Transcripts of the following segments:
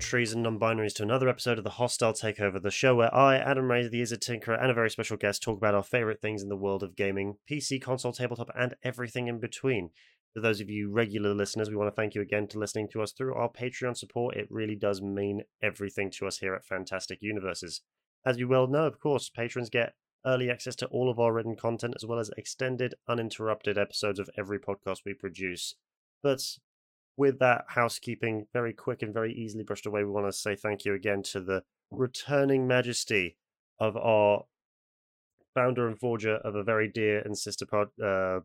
Trees and non binaries, to another episode of the Hostile Takeover, the show where I, Adam Ray, the Izzard Tinkerer, and a very special guest talk about our favourite things in the world of gaming, PC, console, tabletop, and everything in between. For those of you regular listeners, we want to thank you again for listening to us through our Patreon support. It really does mean everything to us here at Fantastic Universes. As you well know, of course, patrons get early access to all of our written content as well as extended, uninterrupted episodes of every podcast we produce. But with that housekeeping very quick and very easily brushed away, we want to say thank you again to the returning majesty of our founder and forger of a very dear and sister pod, uh,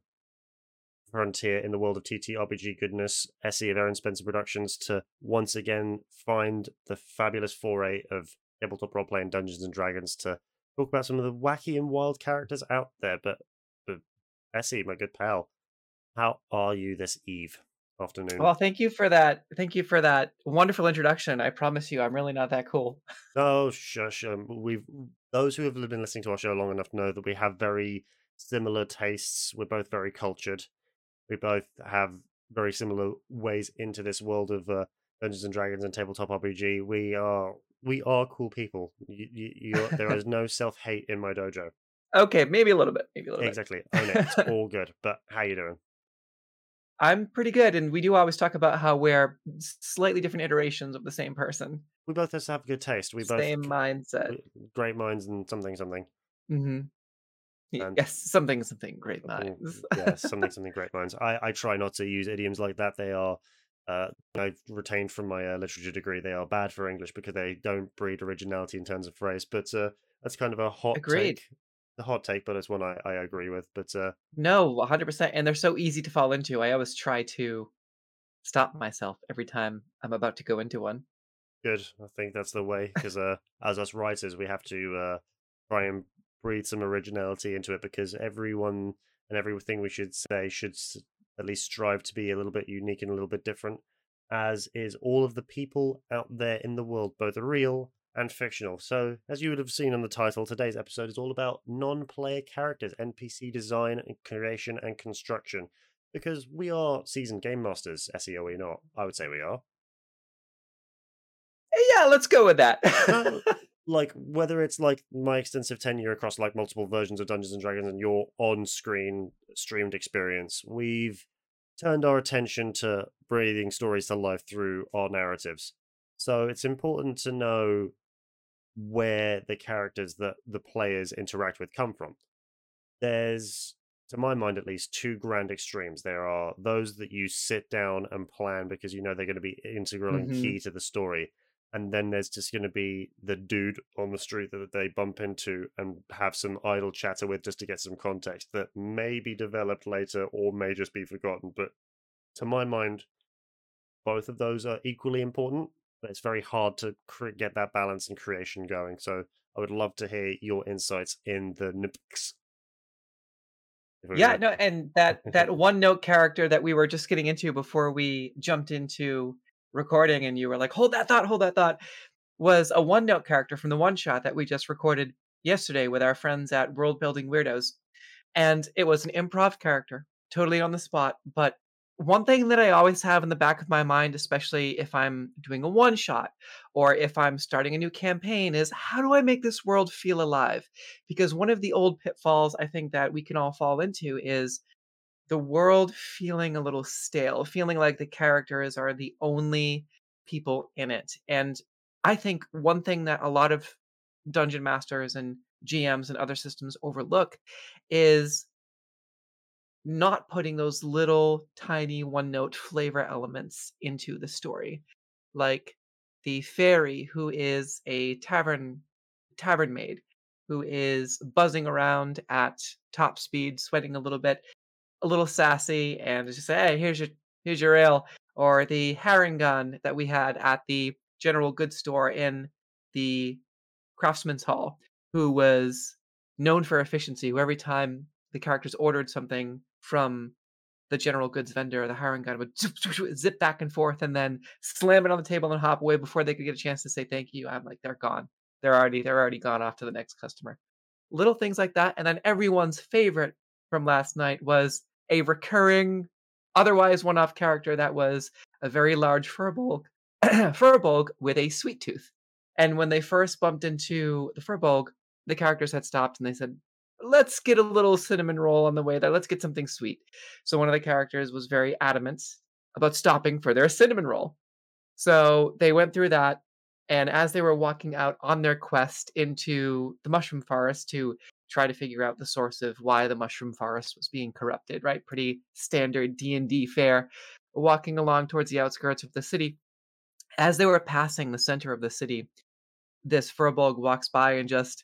frontier in the world of TTRPG goodness, SE of Aaron Spencer Productions, to once again find the fabulous foray of tabletop roleplay and Dungeons and Dragons to talk about some of the wacky and wild characters out there. But, but SE, my good pal, how are you this eve? Afternoon. Well, thank you for that. Thank you for that wonderful introduction. I promise you, I'm really not that cool. oh, shush. Um, we've those who have been listening to our show long enough know that we have very similar tastes. We're both very cultured. We both have very similar ways into this world of uh, Dungeons and Dragons and tabletop RPG. We are we are cool people. You, you, there is no self hate in my dojo. Okay, maybe a little bit. Maybe a little exactly. bit. Exactly. Own it. It's all good. But how you doing? I'm pretty good, and we do always talk about how we're slightly different iterations of the same person. We both just have good taste. We both same mindset, great minds, and something something. Mm-hmm. And yes, something something great minds. yes, something something great minds. I I try not to use idioms like that. They are. Uh, I've retained from my uh, literature degree. They are bad for English because they don't breed originality in terms of phrase. But uh, that's kind of a hot Agreed. take the hot take, but it's one I, I agree with. But uh, no, hundred percent, and they're so easy to fall into. I always try to stop myself every time I'm about to go into one. Good, I think that's the way because uh, as us writers, we have to uh, try and breathe some originality into it because everyone and everything we should say should at least strive to be a little bit unique and a little bit different. As is all of the people out there in the world, both real and fictional. So, as you would have seen on the title, today's episode is all about non player characters, NPC design and creation and construction. Because we are seasoned game masters, SEO or not. I would say we are. Yeah, let's go with that. uh, like whether it's like my extensive tenure across like multiple versions of Dungeons and Dragons and your on-screen streamed experience, we've turned our attention to breathing stories to life through our narratives. So it's important to know where the characters that the players interact with come from. There's, to my mind at least, two grand extremes. There are those that you sit down and plan because you know they're going to be integral mm-hmm. and key to the story. And then there's just going to be the dude on the street that they bump into and have some idle chatter with just to get some context that may be developed later or may just be forgotten. But to my mind, both of those are equally important but it's very hard to cre- get that balance and creation going. So I would love to hear your insights in the NPCs. Yeah, no, and that that one note character that we were just getting into before we jumped into recording, and you were like, "Hold that thought, hold that thought," was a one note character from the one shot that we just recorded yesterday with our friends at World Building Weirdos, and it was an improv character, totally on the spot, but one thing that I always have in the back of my mind, especially if I'm doing a one shot or if I'm starting a new campaign, is how do I make this world feel alive? Because one of the old pitfalls I think that we can all fall into is the world feeling a little stale, feeling like the characters are the only people in it. And I think one thing that a lot of dungeon masters and GMs and other systems overlook is not putting those little tiny one note flavor elements into the story. Like the fairy who is a tavern tavern maid who is buzzing around at top speed sweating a little bit a little sassy and just say hey here's your here's your ale or the Harengon that we had at the general goods store in the craftsman's hall who was known for efficiency who every time the characters ordered something from the general goods vendor, or the Harengon would zip back and forth and then slam it on the table and hop away before they could get a chance to say thank you. I'm like, they're gone. They're already they're already gone off to the next customer. Little things like that. And then everyone's favorite from last night was a recurring, otherwise one-off character that was a very large furbolg Furbolg with a sweet tooth. And when they first bumped into the Furbolg, the characters had stopped and they said, let's get a little cinnamon roll on the way there. Let's get something sweet. So one of the characters was very adamant about stopping for their cinnamon roll. So they went through that. And as they were walking out on their quest into the mushroom forest to try to figure out the source of why the mushroom forest was being corrupted, right? Pretty standard D&D fare. Walking along towards the outskirts of the city, as they were passing the center of the city, this Furbolg walks by and just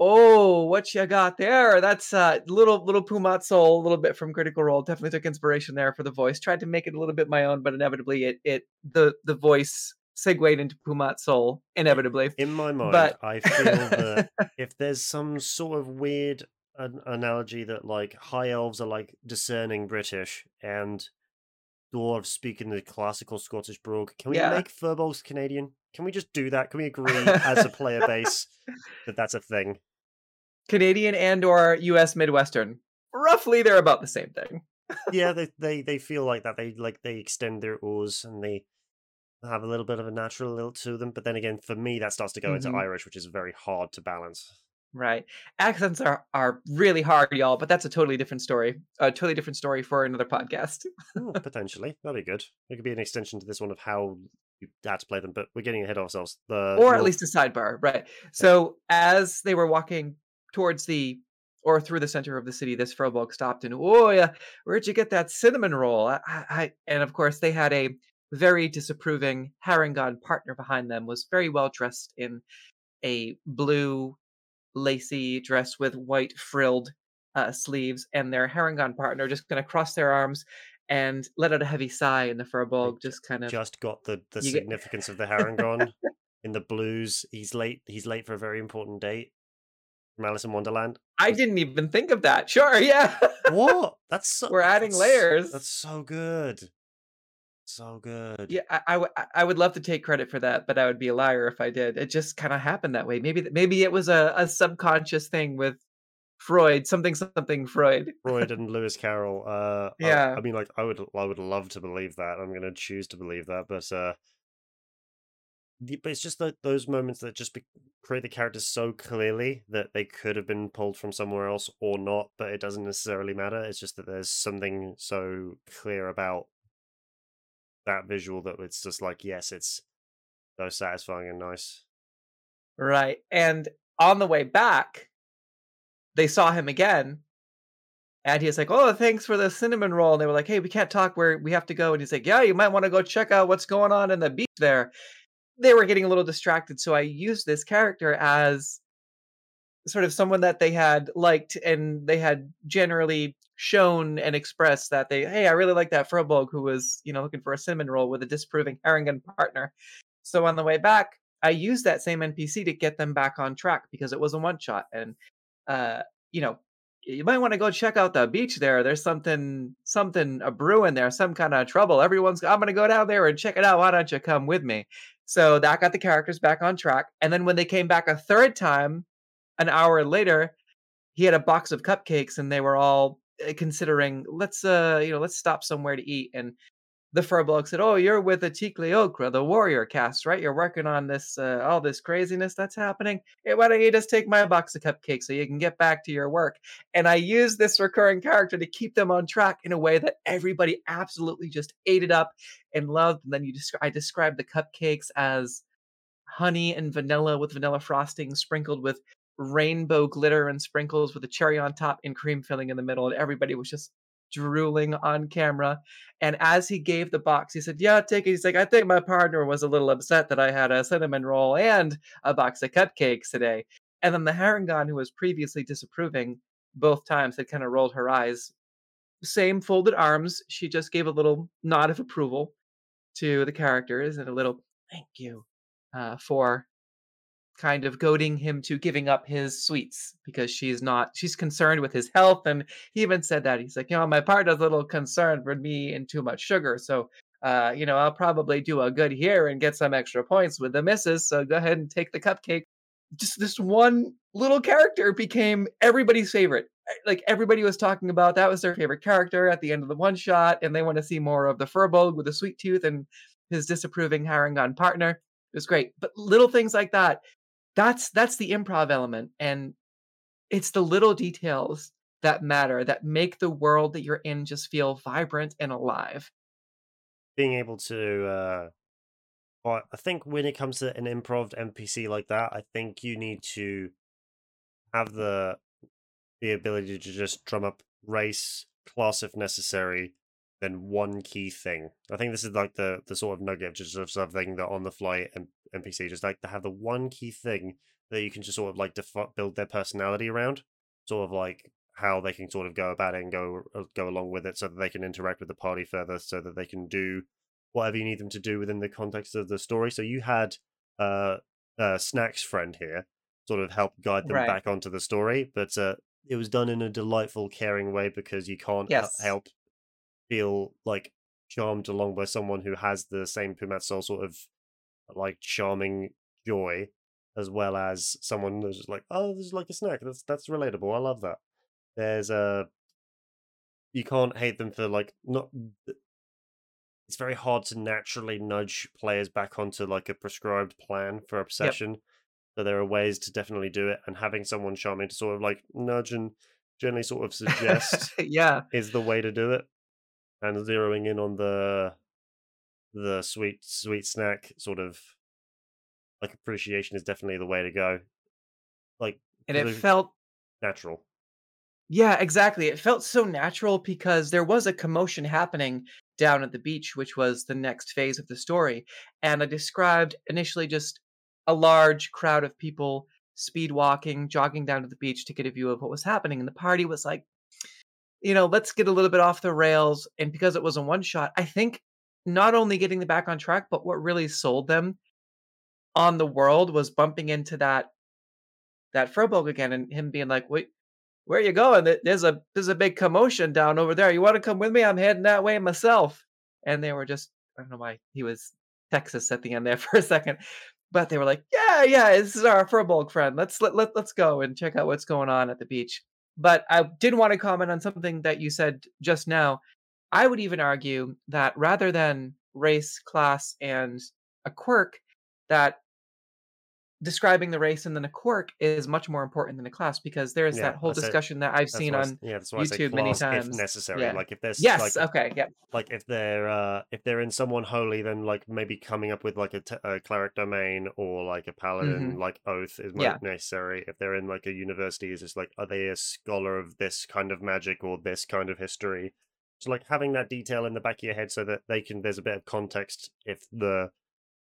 Oh, what you got there? That's uh little little Pumat Sol, a little bit from Critical Role. Definitely took inspiration there for the voice. Tried to make it a little bit my own, but inevitably it it the the voice segued into Pumat Sol inevitably. In my mind, But I feel that if there's some sort of weird an- analogy that like high elves are like discerning British and dwarves speak in the classical Scottish brogue, can we yeah, make furbolgs Canadian? Can we just do that? Can we agree as a player base that that's a thing? Canadian and or US Midwestern. Roughly they're about the same thing. Yeah, they they they feel like that. They like they extend their oars and they have a little bit of a natural lilt to them. But then again, for me, that starts to go into hmm Irish, which is very hard to balance. Right. Accents are are really hard, y'all, but that's a totally different story. A totally different story for another podcast. Oh, potentially, that'd be good. It could be an extension to this one of how you had to play them, but we're getting ahead of ourselves. The or at least a sidebar, right? So as they were walking towards the or through the center of the city, this Furbolg stopped and, oh yeah, where'd you get that cinnamon roll? I, I, I-" and of course they had a very disapproving Harengon partner behind them, was very well dressed in a blue lacy dress with white frilled uh, sleeves, and their Harengon partner just kind of crossed their arms and let out a heavy sigh, and the I Furbolg just kind of just got the the you get. significance of the Harengon in the blues. He's late. He's late for a very important date from Alice in Wonderland. I didn't even think of that. Sure, yeah. what? That's so. We're adding That's layers. that's so good. So good. Yeah, I, I, w- I- I would love to take credit for that, but I would be a liar if I did. It just kind of happened that way. Maybe maybe it was a, a subconscious thing with Freud, something something Freud. Freud and Lewis Carroll. Uh, Yeah, I mean, like, I would, I would love to believe that. I'm gonna choose to believe that, but uh, but it's just that those moments that just be, create the characters so clearly that they could have been pulled from somewhere else or not, but it doesn't necessarily matter. It's just that there's something so clear about that visual that it's just like, yes, it's so satisfying and nice. right. And on the way back, they saw him again, and he's like, "Oh, thanks for the cinnamon roll." And they were like, "Hey, we can't talk. Where we have to go." And he's like, "Yeah, you might want to go check out what's going on in the beach there." They were getting a little distracted, so I used this character as sort of someone that they had liked and they had generally shown and expressed that they, hey, I really like that Furbolg who was, you know, looking for a cinnamon roll with a disapproving Harengon partner. So on the way back, I used that same NPC to get them back on track because it was a one shot. And uh, you know, you might want to go check out the beach there. There's something something a brewing there, some kind of trouble. Everyone's I'm gonna go down there and check it out. Why don't you come with me? So that got the characters back on track. And then when they came back a third time, an hour later, he had a box of cupcakes and they were all uh, considering let's uh you know let's stop somewhere to eat and the furbolg said oh you're with the Tikli okra the warrior cast right? You're working on this uh, all this craziness that's happening. Hey, why don't you just take my box of cupcakes so you can get back to your work? And i use this recurring character to keep them on track in a way that everybody absolutely just ate it up and loved. And then you descri- i described the cupcakes as honey and vanilla with vanilla frosting sprinkled with rainbow glitter and sprinkles with a cherry on top and cream filling in the middle. And everybody was just drooling on camera and as he gave the box he said yeah take it. He's like i think my partner was a little upset that i had a cinnamon roll and a box of cupcakes today. And then the harengon who was previously disapproving both times had kind of rolled her eyes. Same folded arms. She just gave a little nod of approval to the characters and a little thank you uh, for kind of goading him to giving up his sweets because she's not she's concerned with his health and he even said that he's like you know my partner's a little concerned for me and too much sugar so uh you know i'll probably do a good here and get some extra points with the misses so go ahead and take the cupcake just this one little character became everybody's favorite Uh, like everybody was talking about that was their favorite character at the end of the one shot and they want to see more of the furbolg with a sweet tooth and his disapproving Harengon partner. It was great. But little things like that, that's that's the improv element. And it's the little details that matter that make the world that you're in just feel vibrant and alive. Being able to uh well, I think when it comes to an improv NPC like that, I think you need to have the the ability to just drum up race, class if necessary, then one key thing. I think this is like the the sort of nugget just of something that on the fly NPC just like to have the one key thing that you can just sort of like def- build their personality around, sort of like how they can sort of go about it and go uh, go along with it, so that they can interact with the party further, so that they can do whatever you need them to do within the context of the story. So you had uh, uh Snacks friend here sort of help guide them Right. back onto the story, but uh, it was done in a delightful, caring way because you can't Yes. help feel like charmed along by someone who has the same Pumat Sol sort of like charming joy, as well as someone who's just like, oh, this is like a snack. That's that's relatable. I love that. There's a you can't hate them for like not. It's very hard to naturally nudge players back onto like a prescribed plan for obsession. So there are ways to definitely do it, and having someone charming to sort of like nudge and gently sort of suggest yeah. is the way to do it. And zeroing in on the the sweet sweet snack sort of like appreciation is definitely the way to go. Like And it felt natural. Yeah, exactly. It felt so natural because there was a commotion happening down at the beach, which was the next phase of the story. And I described initially just a large crowd of people speed walking, jogging down to the beach to get a view of what was happening. And the party was like, you know, let's get a little bit off the rails. And because it was a one shot, I think not only getting them back on track, but what really sold them on the world was bumping into that that Furbolg again and him being like, wait, where are you going? There's a there's a big commotion down over there. You want to come with me? I'm heading that way myself. And they were just I don't know why he was Texas at the end there for a second, but they were like, yeah, yeah, this is our Furbolg friend. Let's let, let let's go and check out what's going on at the beach. But I did want to comment on something that you said just now. I would even argue that rather than race, class, and a quirk, that describing the race and then a quirk is much more important than a class because there's Yeah, that whole it. discussion that I've That's seen why I s- on yeah, YouTube many class if times. necessary. Yeah. Like if there's yes like okay yeah like if they're uh if they're in someone holy then like maybe coming up with like a, t- a cleric domain or like a paladin like oath is Yeah. necessary if they're in like a university is just like are they a scholar of this kind of magic or this kind of history so like having that detail in the back of your head so that they can there's a bit of context if the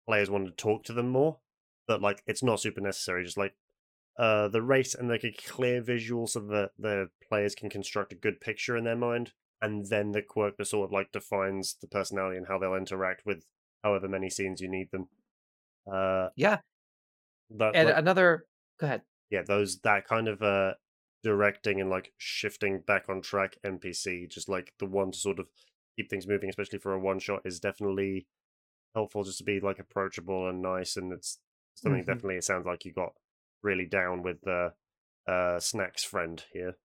players want to talk to them more but like it's not super necessary just like uh the race and like a clear visual so that the players can construct a good picture in their mind and then the quirk that sort of like defines the personality and how they'll interact with however many scenes you need them. Uh, yeah that, and like, another go ahead yeah, those that kind of uh directing and like shifting back on track NPC, just like the one to sort of keep things moving, especially for a one shot, is definitely helpful. Just to be like approachable and nice, and it's something Mhm. definitely. It sounds like you got really down with the uh snacks friend here.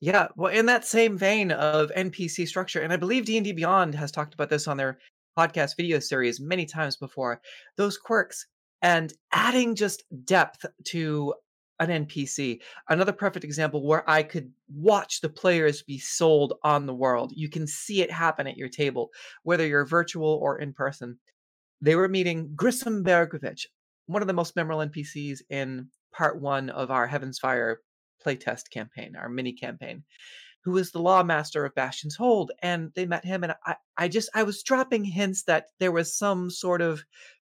Yeah, well, in that same vein of NPC structure, and I believe D and D Beyond has talked about this on their podcast video series many times before. Those quirks and adding just depth to an NPC. Another perfect example where I could watch the players be sold on the world. You can see it happen at your table, whether you're virtual or in person. They were meeting Grissom Bergovich, one of the most memorable NPCs in part one of our Heaven's Fire playtest campaign, our mini campaign, who was the law master of Bastion's Hold. And they met him, and I, I just, I was dropping hints that there was some sort of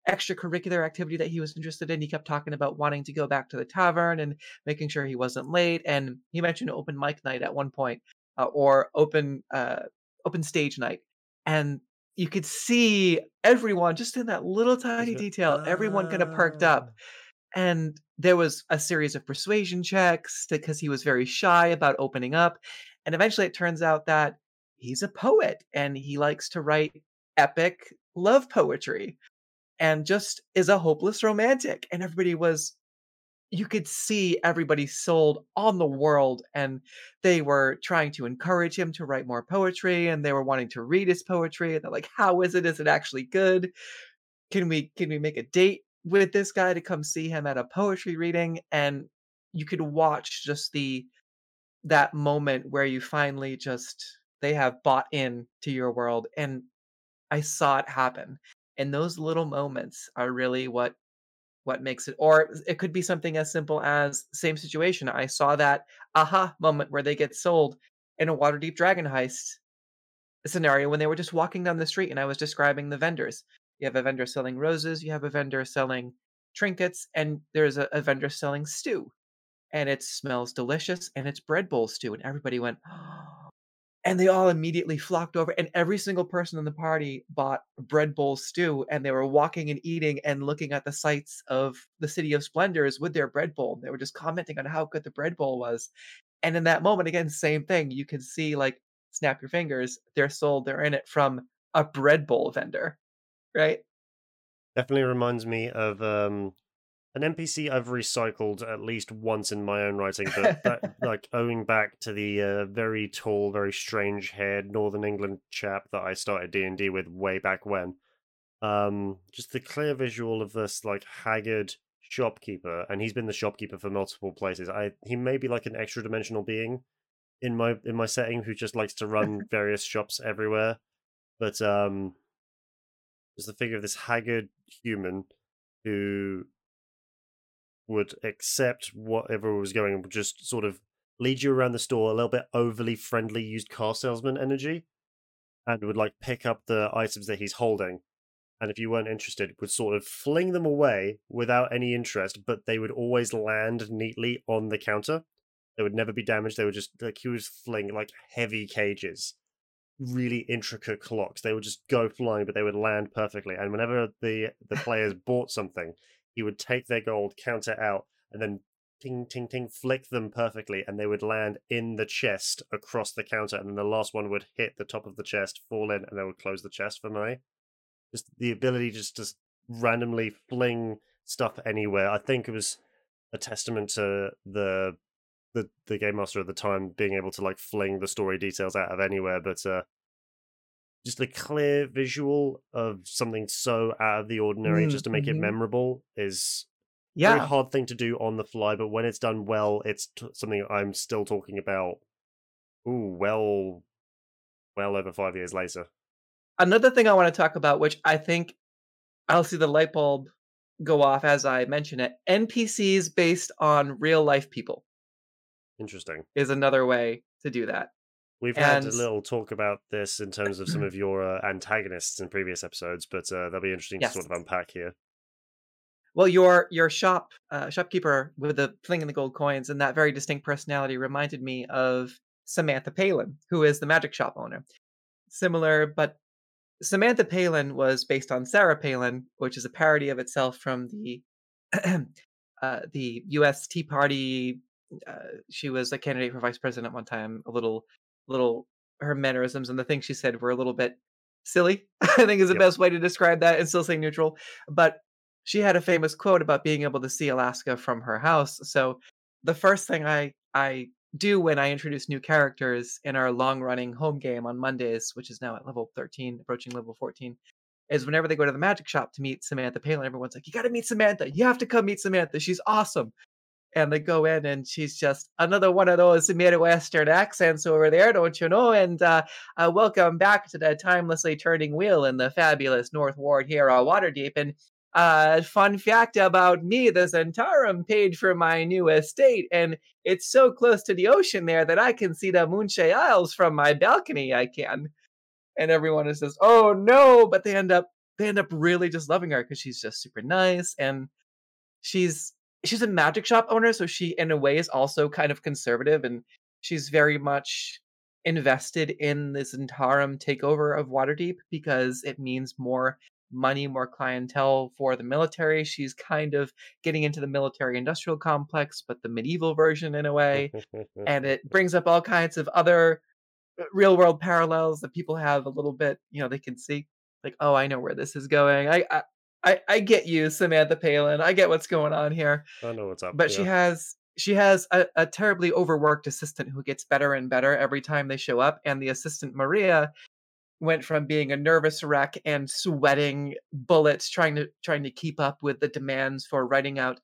extracurricular activity that he was interested in. He kept talking about wanting to go back to the tavern and making sure he wasn't late. And he mentioned open mic night at one point, uh, or open, uh, open stage night. And you could see everyone just in that little tiny detail, everyone kind of perked up. "Ah." and there was a series of persuasion checks because he was very shy about opening up. And eventually it turns out that he's a poet and he likes to write epic love poetry and just is a hopeless romantic. And everybody was you could see everybody sold on the world and they were trying to encourage him to write more poetry and they were wanting to read his poetry and they're like how is it? Is it actually good? Can we can we make a date with this guy to come see him at a poetry reading? And you could watch just the that moment where you finally just they have bought in to your world and I saw it happen. And those little moments are really what what makes it or it could be something as simple as same situation. I saw that aha moment where they get sold in a Waterdeep Dragon heist scenario when they were just walking down the street and I was describing the vendors. You have a vendor selling roses, you have a vendor selling trinkets, and there's a, a vendor selling stew. And it smells delicious and it's bread bowl stew. And everybody went, oh, and they all immediately flocked over and every single person in the party bought bread bowl stew and they were walking and eating and looking at the sights of the city of splendors with their bread bowl they were just commenting on how good the bread bowl was. And in that moment again same thing you can see like snap your fingers they're sold they're in it from a bread bowl vendor right? Definitely reminds me of um an NPC I've recycled at least once in my own writing, but that, like owing back to the uh, very tall, very strange-haired Northern England chap that I started D and D with way back when. Um, just the clear visual of this like haggard shopkeeper, and he's been the shopkeeper for multiple places. I he may be like an extra dimensional being in my in my setting who just likes to run various shops everywhere, but um, there's the figure of this haggard human who would accept whatever was going and would just sort of lead you around the store a little bit overly friendly used car salesman energy and would like pick up the items that he's holding and if you weren't interested would sort of fling them away without any interest but they would always land neatly on the counter. They would never be damaged they would just like he was fling like heavy cages really intricate clocks they would just go flying but they would land perfectly and whenever the the players bought something he would take their gold, count it out, and then ting ting ting flick them perfectly and they would land in the chest across the counter and then the last one would hit the top of the chest fall in and they would close the chest for me just the ability just to randomly fling stuff anywhere. I think it was a testament to the the the game master at the time being able to like fling the story details out of anywhere but uh just the clear visual of something so out of the ordinary mm, just to make mm-hmm. it memorable is yeah. a very hard thing to do on the fly but when it's done well it's t- something i'm still talking about. Ooh well well over five years later. Another thing i want to talk about which i think i'll see the light bulb go off as i mention it npcs based on real life people. Interesting. Is another way to do that We've and... had a little talk about this in terms of some of your uh, antagonists in previous episodes, but uh, that'll be interesting yes. to sort of unpack here. Well, your your shop uh, shopkeeper with the flinging the gold coins and that very distinct personality reminded me of Samantha Palin, who is the magic shop owner. Similar, but Samantha Palin was based on Sarah Palin, which is a parody of itself from the uh, the U.S. Tea Party. Uh, she was a candidate for vice president at one time, a little little her mannerisms and the things she said were a little bit silly. I think is the yep. best way to describe that and still say neutral. But she had a famous quote about being able to see Alaska from her house. So the first thing I I do when I introduce new characters in our long running home game on Mondays, which is now at level 13, approaching level 14, is whenever they go to the magic shop to meet Samantha Palin, everyone's like, You gotta meet Samantha. You have to come meet Samantha. She's awesome and they go in and she's just another one of those midwestern accents over there don't you know? And uh, uh, welcome back to the timelessly turning wheel in the fabulous north ward here on waterdeep. And uh, fun fact about me the Zhentarim paid for my new estate and it's so close to the ocean there that i can see the Moonshae isles from my balcony i can. And everyone is just oh no but they end up they end up really just loving her because she's just super nice and she's she's a magic shop owner, so she in a way is also kind of conservative and she's very much invested in this Zhentarim takeover of Waterdeep because it means more money, more clientele for the military. She's kind of getting into the military industrial complex, but the medieval version in a way. and it brings up all kinds of other uh, real world parallels that people have a little bit, you know, they can see like, oh, I know where this is going. I, I I I get you, Samantha Palin. I get what's going on here. I know what's up. But she has she has a, a terribly overworked assistant who gets better and better every time they show up, and the assistant Maria went from being a nervous wreck and sweating bullets trying to trying to keep up with the demands for writing out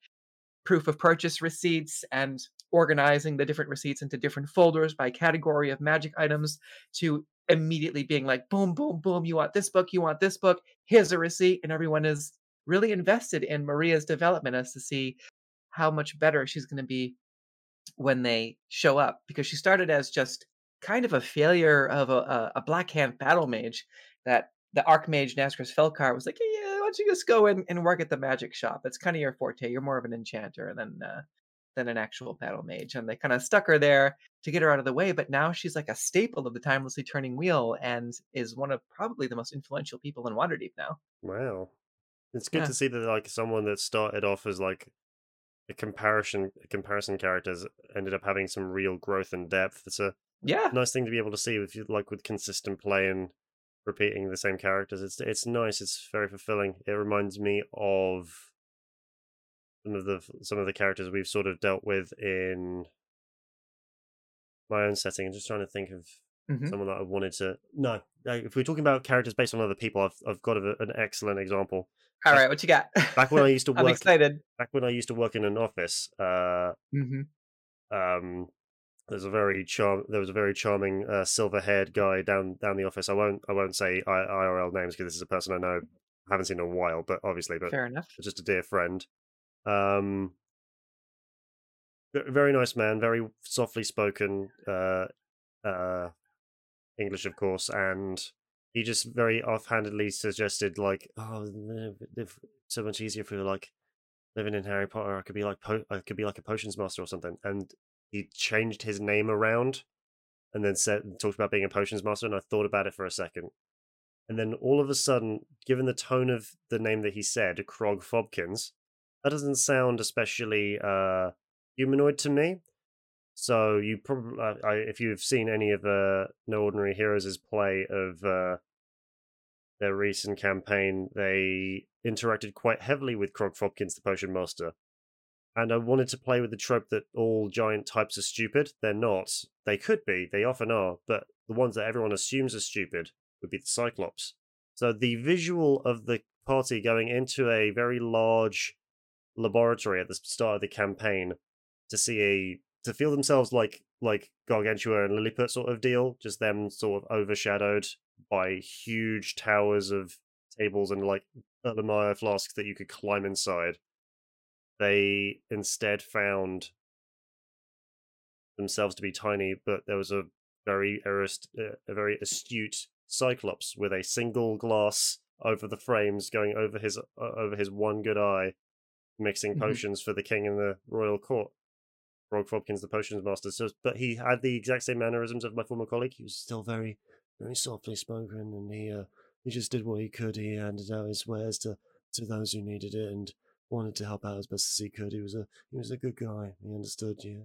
proof of purchase receipts and organizing the different receipts into different folders by category of magic items to immediately being like boom boom boom you want this book you want this book here's a receipt and everyone is really invested in maria's development as to see how much better she's going to be when they show up because she started as just kind of a failure of a, a, black hand battle mage that the archmage Nazgris Felkar was like, yeah, why don't you just go in and work at the magic shop? It's kind of your forte. You're more of an enchanter than uh, than an actual battle mage. And they kind of stuck her there to get her out of the way. But now she's like a staple of the timelessly turning wheel and is one of probably the most influential people in Waterdeep now. Wow. It's good Yeah. to see that like someone that started off as like a comparison a comparison characters ended up having some real growth and depth. It's a Yeah. nice thing to be able to see if you like with consistent play and repeating the same characters. It's it's nice. It's very fulfilling. It reminds me of some of the some of the characters we've sort of dealt with in my own setting. I'm just trying to think of Mhm. someone that I wanted to. No, if we're talking about characters based on other people, I've I've got a, an excellent example. All right. What you got? Back when I used to I'm work, excited. back when I used to work in an office, uh, hmm um, there's a very charm. There was a very charming uh, silver-haired guy down down the office. I won't I won't say I, IRL names because this is a person I know. I haven't seen in a while, but obviously, but Fair enough. just a dear friend. Um, very nice man, very softly spoken, uh, uh, English, of course, and he just very offhandedly suggested, like, "Oh, so much easier for like living in Harry Potter. I could be like, po- I could be like a potions master or something." And he changed his name around, and then said talked about being a potions master. And I thought about it for a second, and then all of a sudden, given the tone of the name that he said, Krog Fobkins, that doesn't sound especially uh, humanoid to me. So you probably, uh, if you've seen any of uh, No Ordinary Heroes' play of uh, their recent campaign, they interacted quite heavily with Krog Fobkins, the Potion Master. And I wanted to play with the trope that all giant types are stupid. They're not. They could be. They often are. But the ones that everyone assumes are stupid would be the Cyclops. So the visual of the party going into a very large laboratory at the start of the campaign to see a to feel themselves like like Gargantua and Lilliput sort of deal, just them sort of overshadowed by huge towers of tables and like Erlenmeyer flasks that you could climb inside. They instead found themselves to be tiny, but there was a very arist- uh, a very astute Cyclops with a single glass over the frames, going over his uh, over his one good eye, mixing Mhm. potions for the king and the royal court. Frog Fobkins, the potions master. So, but he had the exact same mannerisms of my former colleague. He was still very, very softly spoken, and he uh, he just did what he could. He handed out his wares to to those who needed it, and wanted to help out as best as he could. He was a he was a good guy. He understood, yeah.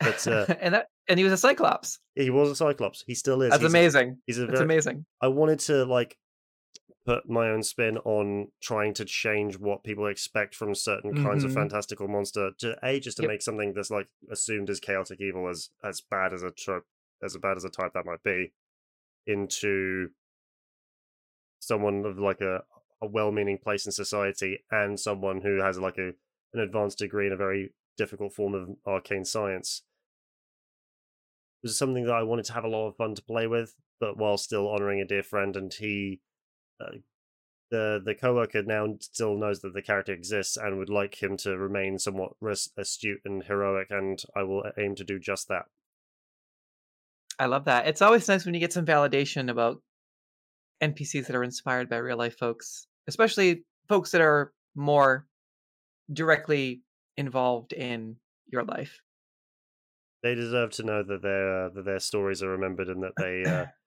But uh, and that and he was a cyclops. he was a Cyclops. He still is. That's he's a- amazing. he's a That's very, amazing. I wanted to like put my own spin on trying to change what people expect from certain kinds of Mhm. fantastical monster to a just to Yep. make something that's like assumed as chaotic evil as as bad as a trope as bad as a type that might be into someone of like a, a well-meaning place in society and someone who has like a an advanced degree in a very difficult form of arcane science it was something that I wanted to have a lot of fun to play with, but while still honoring a dear friend. And he, uh, the the coworker now still knows that the character exists and would like him to remain somewhat res- astute and heroic. And I will aim to do just that. I love that. It's always nice when you get some validation about NPCs that are inspired by real life folks, especially folks that are more directly involved in your life. They deserve to know that their uh, that their stories are remembered and that they uh,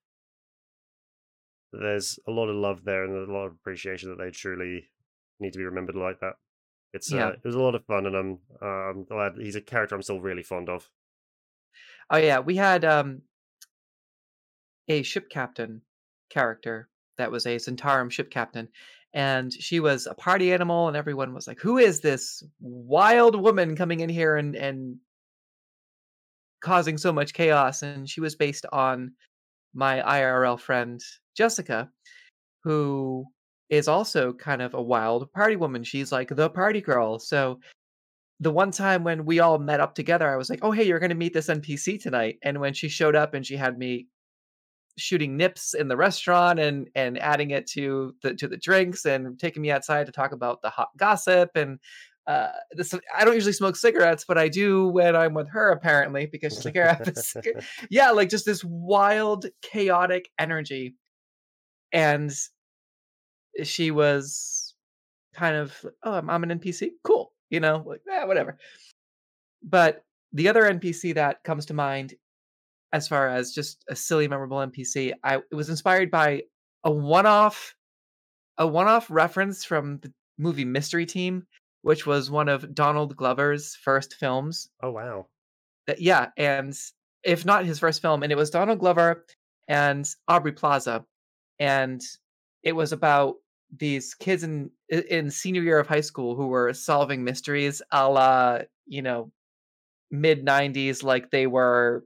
there's a lot of love there and a lot of appreciation that they truly need to be remembered like that. It's Yeah. uh, it was a lot of fun, and I'm uh, I'm glad he's a character I'm still really fond of. Oh yeah, we had um a ship captain character that was a Centaurum ship captain, and she was a party animal, and everyone was like, "Who is this wild woman coming in here and and causing so much chaos?" And she was based on my IRL friend Jessica, who is also kind of a wild party woman. She's like the party girl. So the one time when we all met up together, I was like, "Oh, hey, you're going to meet this NPC tonight." And when she showed up and she had me shooting nips in the restaurant and and adding it to the to the drinks and taking me outside to talk about the hot gossip and uh, this I don't usually smoke cigarettes, but I do when I'm with her apparently because she's like, Here, have a cigarette. yeah, like just this wild, chaotic energy. And she was kind of, oh, I'm, I'm an NPC, cool, you know, like yeah, whatever. But the other NPC that comes to mind as far as just a silly memorable npc i it was inspired by a one-off a one-off reference from the movie mystery team which was one of donald glover's first films. Oh wow. That, yeah and if not his first film and it was donald glover and aubrey plaza and it was about these kids in in senior year of high school who were solving mysteries a la you know mid 90s like they were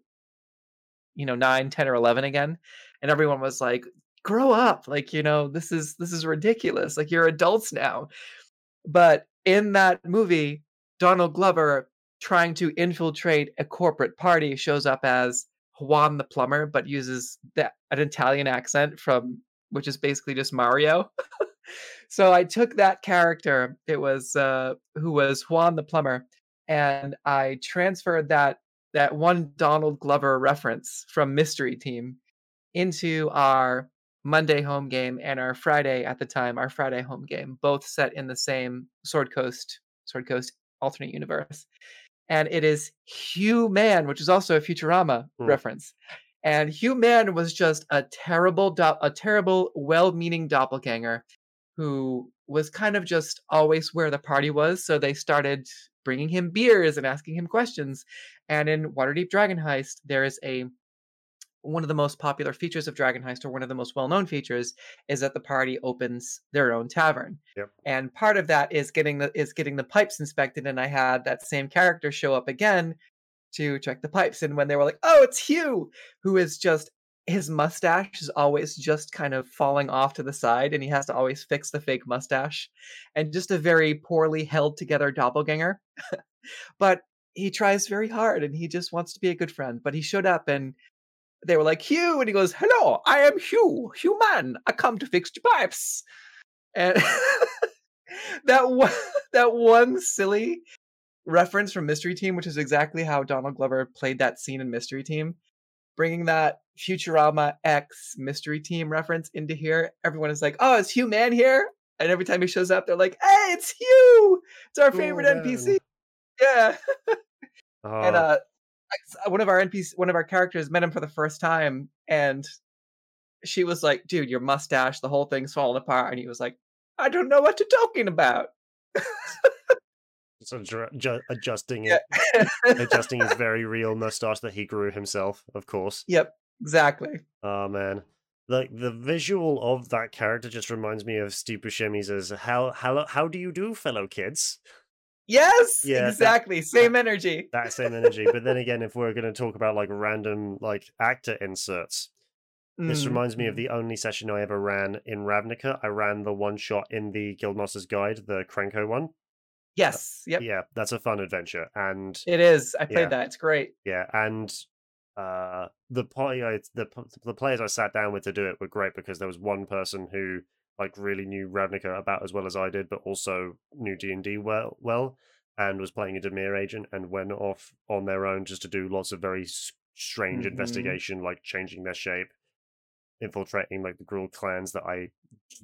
you know 9 10 or 11 again and everyone was like grow up like you know this is this is ridiculous like you're adults now. But in that movie donald glover trying to infiltrate a corporate party shows up as juan the plumber but uses that an italian accent from which is basically just mario so i took that character it was uh who was juan the plumber and i transferred that that one Donald Glover reference from Mystery Team into our Monday home game and our Friday at the time, our Friday home game, both set in the same Sword Coast, Sword Coast alternate universe. And it is Hugh Man, which is also a Futurama mm. reference. And Hugh Man was just a terrible, do- a terrible, well-meaning doppelganger who was kind of just always where the party was. So they started bringing him beers and asking him questions. And in Waterdeep Dragon Heist, there is a one of the most popular features of Dragon Heist, or one of the most well-known features, is that the party opens their own tavern. Yep. And part of that is getting the is getting the pipes inspected. And I had that same character show up again to check the pipes. And when they were like, "Oh, it's Hugh," who is just his mustache is always just kind of falling off to the side, and he has to always fix the fake mustache, and just a very poorly held together doppelganger. but he tries very hard and he just wants to be a good friend. But he showed up and they were like, Hugh. And he goes, Hello, I am Hugh, Hugh Man. I come to fix your pipes. And that one, that one silly reference from Mystery Team, which is exactly how Donald Glover played that scene in Mystery Team, bringing that Futurama X Mystery Team reference into here. Everyone is like, "Oh, is Hugh Man here?" And every time he shows up, they're like, "Hey, it's Hugh! It's our favorite oh, NPC." Yeah. And uh, one of our NPC, one of our characters met him for the first time, and she was like, "Dude, your mustache, the whole thing's falling apart." And he was like, "I don't know what you're talking about." so ju- adjusting it, adjusting his very real mustache that he grew himself, of course. Yep, exactly. Oh man, like the visual of that character just reminds me of Steve Buscemi's as "How how how do you do, fellow kids?" Yes, yeah, exactly. That, same energy. That same energy. but then again, if we're going to talk about like random like actor inserts, mm. this reminds me of the only session I ever ran in Ravnica. I ran the one shot in the Guildmaster's Guide, the Krenko one. Yes. Yep. Yeah, that's a fun adventure, and it is. I played yeah, that. It's great. Yeah, and uh, the party, I, the the players I sat down with to do it were great because there was one person who like really knew Ravnica about as well as I did, but also knew D and D well, well, and was playing a Dimir agent and went off on their own just to do lots of very strange mm-hmm. investigation, like changing their shape, infiltrating like the Gruul clans that I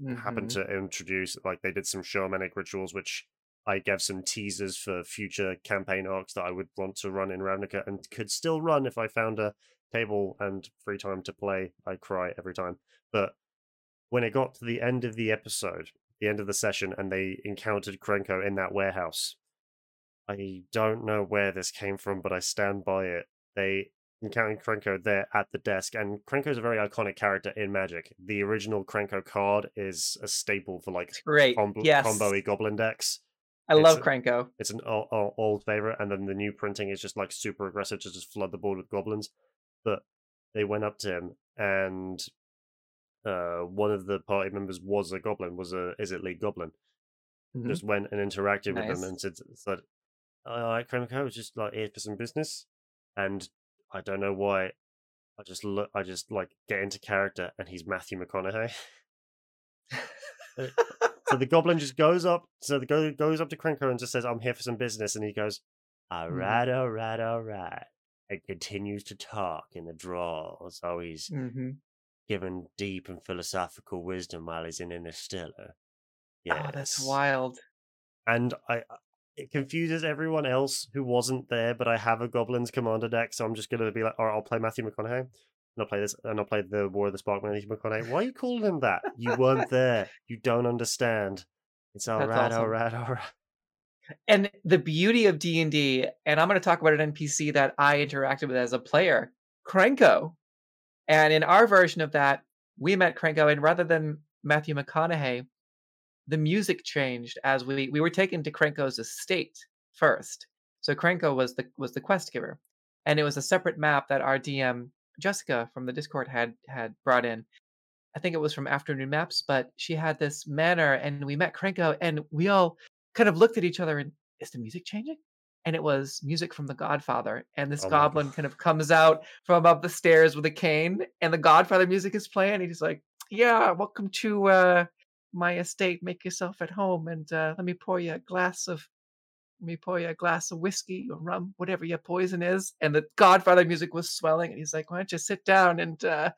mm-hmm. happened to introduce. Like they did some shamanic rituals, which I gave some teasers for future campaign arcs that I would want to run in Ravnica and could still run if I found a table and free time to play. I cry every time, but when it got to the end of the episode, the end of the session, and they encountered Krenko in that warehouse. I don't know where this came from, but I stand by it. They encountered Krenko there at the desk, and Krenko's a very iconic character in Magic. The original Krenko card is a staple for like great. combo yes. combo goblin decks. I it's love a- Krenko. It's an old, old favorite, and then the new printing is just like super aggressive to just flood the board with goblins. But they went up to him, and uh, one of the party members was a goblin, was a is it League Goblin. Mhm. Just went and interacted with Nice. them and said, said "All right, Krenko, I was just like here for some business," and I don't know why. I just look, I just like get into character, and he's Matthew McConaughey. So the goblin just goes up. So the go goes up to Krenko and just says, "I'm here for some business," and he goes, "All Mhm. right, all right, all right," and continues to talk in the drawl. So he's hmm given deep and philosophical wisdom while he's in Interstellar. Oh, that's wild. And I, it confuses everyone else who wasn't there. But I have a goblins commander deck, so I'm just gonna be like, "All right, I'll play Matthew McConaughey." And I'll play this, and I'll play the War of the Spark Matthew McConaughey. Why are you calling him that? You weren't there. You don't understand. It's all That's right, all awesome. right, all right. And the beauty of D and D, and I'm going to talk about an NPC that I interacted with as a player, Krenko. And in our version of that, we met Krenko, and rather than Matthew McConaughey, the music changed as we we were taken to Krenko's estate first. So Krenko was the was the quest giver, and it was a separate map that our DM Jessica from the Discord had had brought in. I think it was from Afternoon Maps, but she had this manor, and we met Krenko, and we all kind of looked at each other and is the music changing? And it was music from The Godfather, and this Oh goblin kind of comes out from above the stairs with a cane, and the Godfather music is playing. And he's like, "Yeah, welcome to uh, my estate. Make yourself at home, and uh, let me pour you a glass of." Let me pour you a glass of whiskey or rum, whatever your poison is. And the Godfather music was swelling, and he's like, "Why don't you sit down and uh,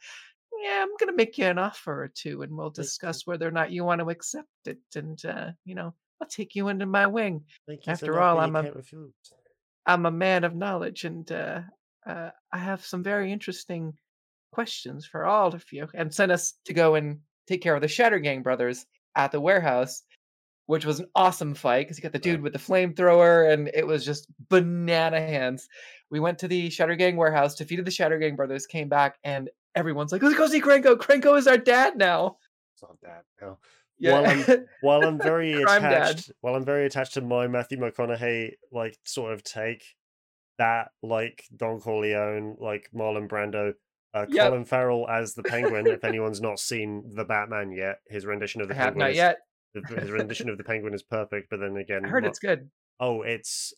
yeah, I'm gonna make you an offer or two, and we'll discuss whether or not you want to accept it. And uh, you know, I'll take you under my wing. Thank you. After all, I'm a-. I'm a man of knowledge, and uh, uh, I have some very interesting questions for all of you. And sent us to go and take care of the Shatter Gang brothers at the warehouse, which was an awesome fight because you got the dude with the flamethrower, and it was just banana hands. We went to the Shatter Gang warehouse, defeated the Shatter Gang brothers, came back, and everyone's like, "Let's go see Krenko. Krenko is our dad now." It's not that now. Yeah. While I'm while I'm very Crime dad. attached, while I'm very attached to my Matthew McConaughey like sort of take, that like Don Corleone, like Marlon Brando, uh, Yep. Colin Farrell as the Penguin. if anyone's not seen the Batman yet, his rendition of the I have not is, yet. his rendition of the Penguin is perfect. But then again, I heard it's good. oh, it's.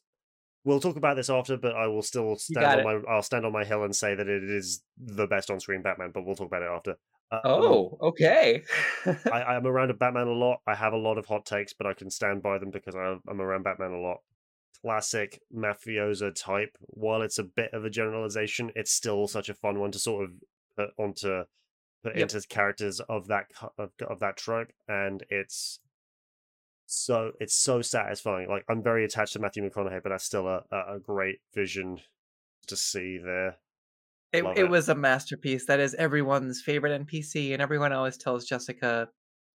We'll talk about this after, but I will still stand on my. I'll stand on my hill and say that it is the best on-screen Batman. But we'll talk about it after. Uh, um, Oh, okay. I, I'm around a Batman a lot. I have a lot of hot takes, but I can stand by them because I, I'm around Batman a lot. Classic mafioso type. While it's a bit of a generalization, it's still such a fun one to sort of put onto put Yep. into characters of that of, of that trope, and it's so it's so satisfying. Like I'm very attached to Matthew McConaughey, but that's still a, a, a great vision to see there. It, it it. was a masterpiece. That is everyone's favorite NPC, and everyone always tells Jessica,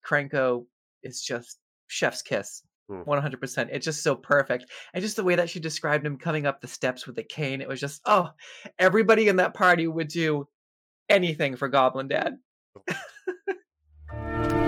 Krenko is just chef's kiss. Hmm. 100%. It's just so perfect. And just the way that she described him coming up the steps with the cane, it was just, oh, everybody in that party would do anything for Goblin Dad.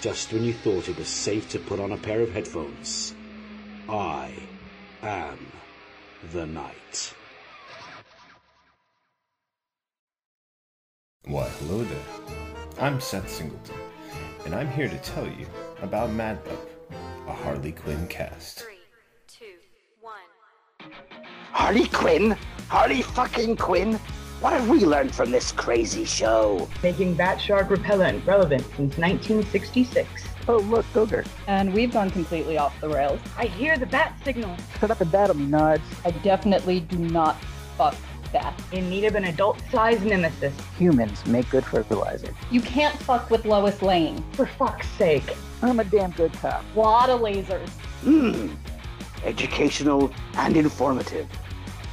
Just when you thought it was safe to put on a pair of headphones, I am the Night. Why, hello there. I'm Seth Singleton, and I'm here to tell you about Mad Love, a Harley Quinn cast. Three, two, one. Harley Quinn? Harley fucking Quinn? What have we learned from this crazy show? making bat shark repellent relevant since 1966. Oh, look, Ogre. And we've gone completely off the rails. I hear the bat signal. Shut up and battle me, Nods. I definitely do not fuck that. In need of an adult-sized nemesis. Humans make good fertilizer. You can't fuck with Lois Lane. For fuck's sake. I'm a damn good cop. Lot of lasers. Mmm. Educational and informative.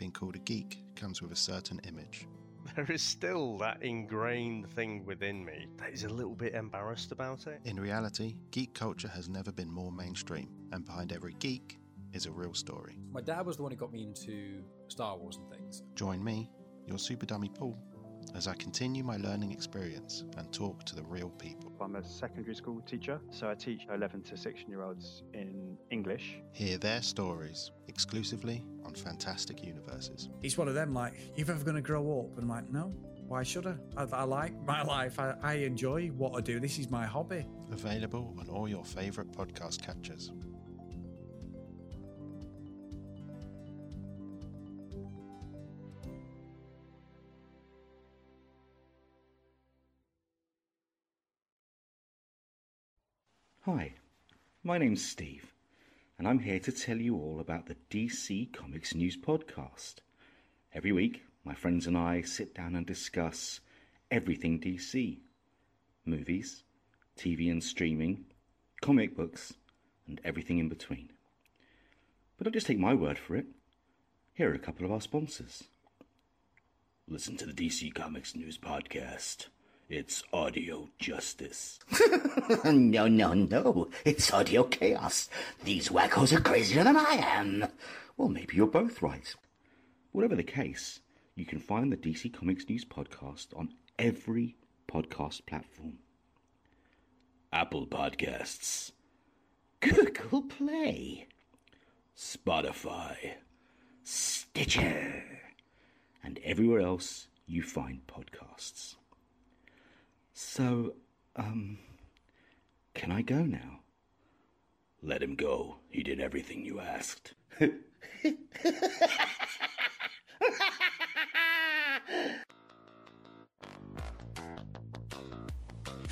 being called a geek comes with a certain image. there is still that ingrained thing within me that is a little bit embarrassed about it. In reality, geek culture has never been more mainstream, and behind every geek is a real story. My dad was the one who got me into Star Wars and things. Join me, your super dummy Paul, as I continue my learning experience and talk to the real people. I'm a secondary school teacher, so I teach 11 to 16 year olds in English. Hear their stories exclusively on Fantastic Universes. It's one of them like, you're ever going to grow up? And I'm like, no, why should I? I, I like my life. I, I enjoy what I do. This is my hobby. Available on all your favourite podcast catchers. Hi, my name's Steve, and I'm here to tell you all about the DC Comics News Podcast. Every week, my friends and I sit down and discuss everything DC movies, TV and streaming, comic books, and everything in between. But don't just take my word for it. Here are a couple of our sponsors. Listen to the DC Comics News Podcast. It's audio justice. no, no, no. It's audio chaos. These wackos are crazier than I am. Well, maybe you're both right. Whatever the case, you can find the DC Comics News Podcast on every podcast platform Apple Podcasts, Google Play, Spotify, Stitcher, and everywhere else you find podcasts. So, um, can I go now? Let him go. He did everything you asked.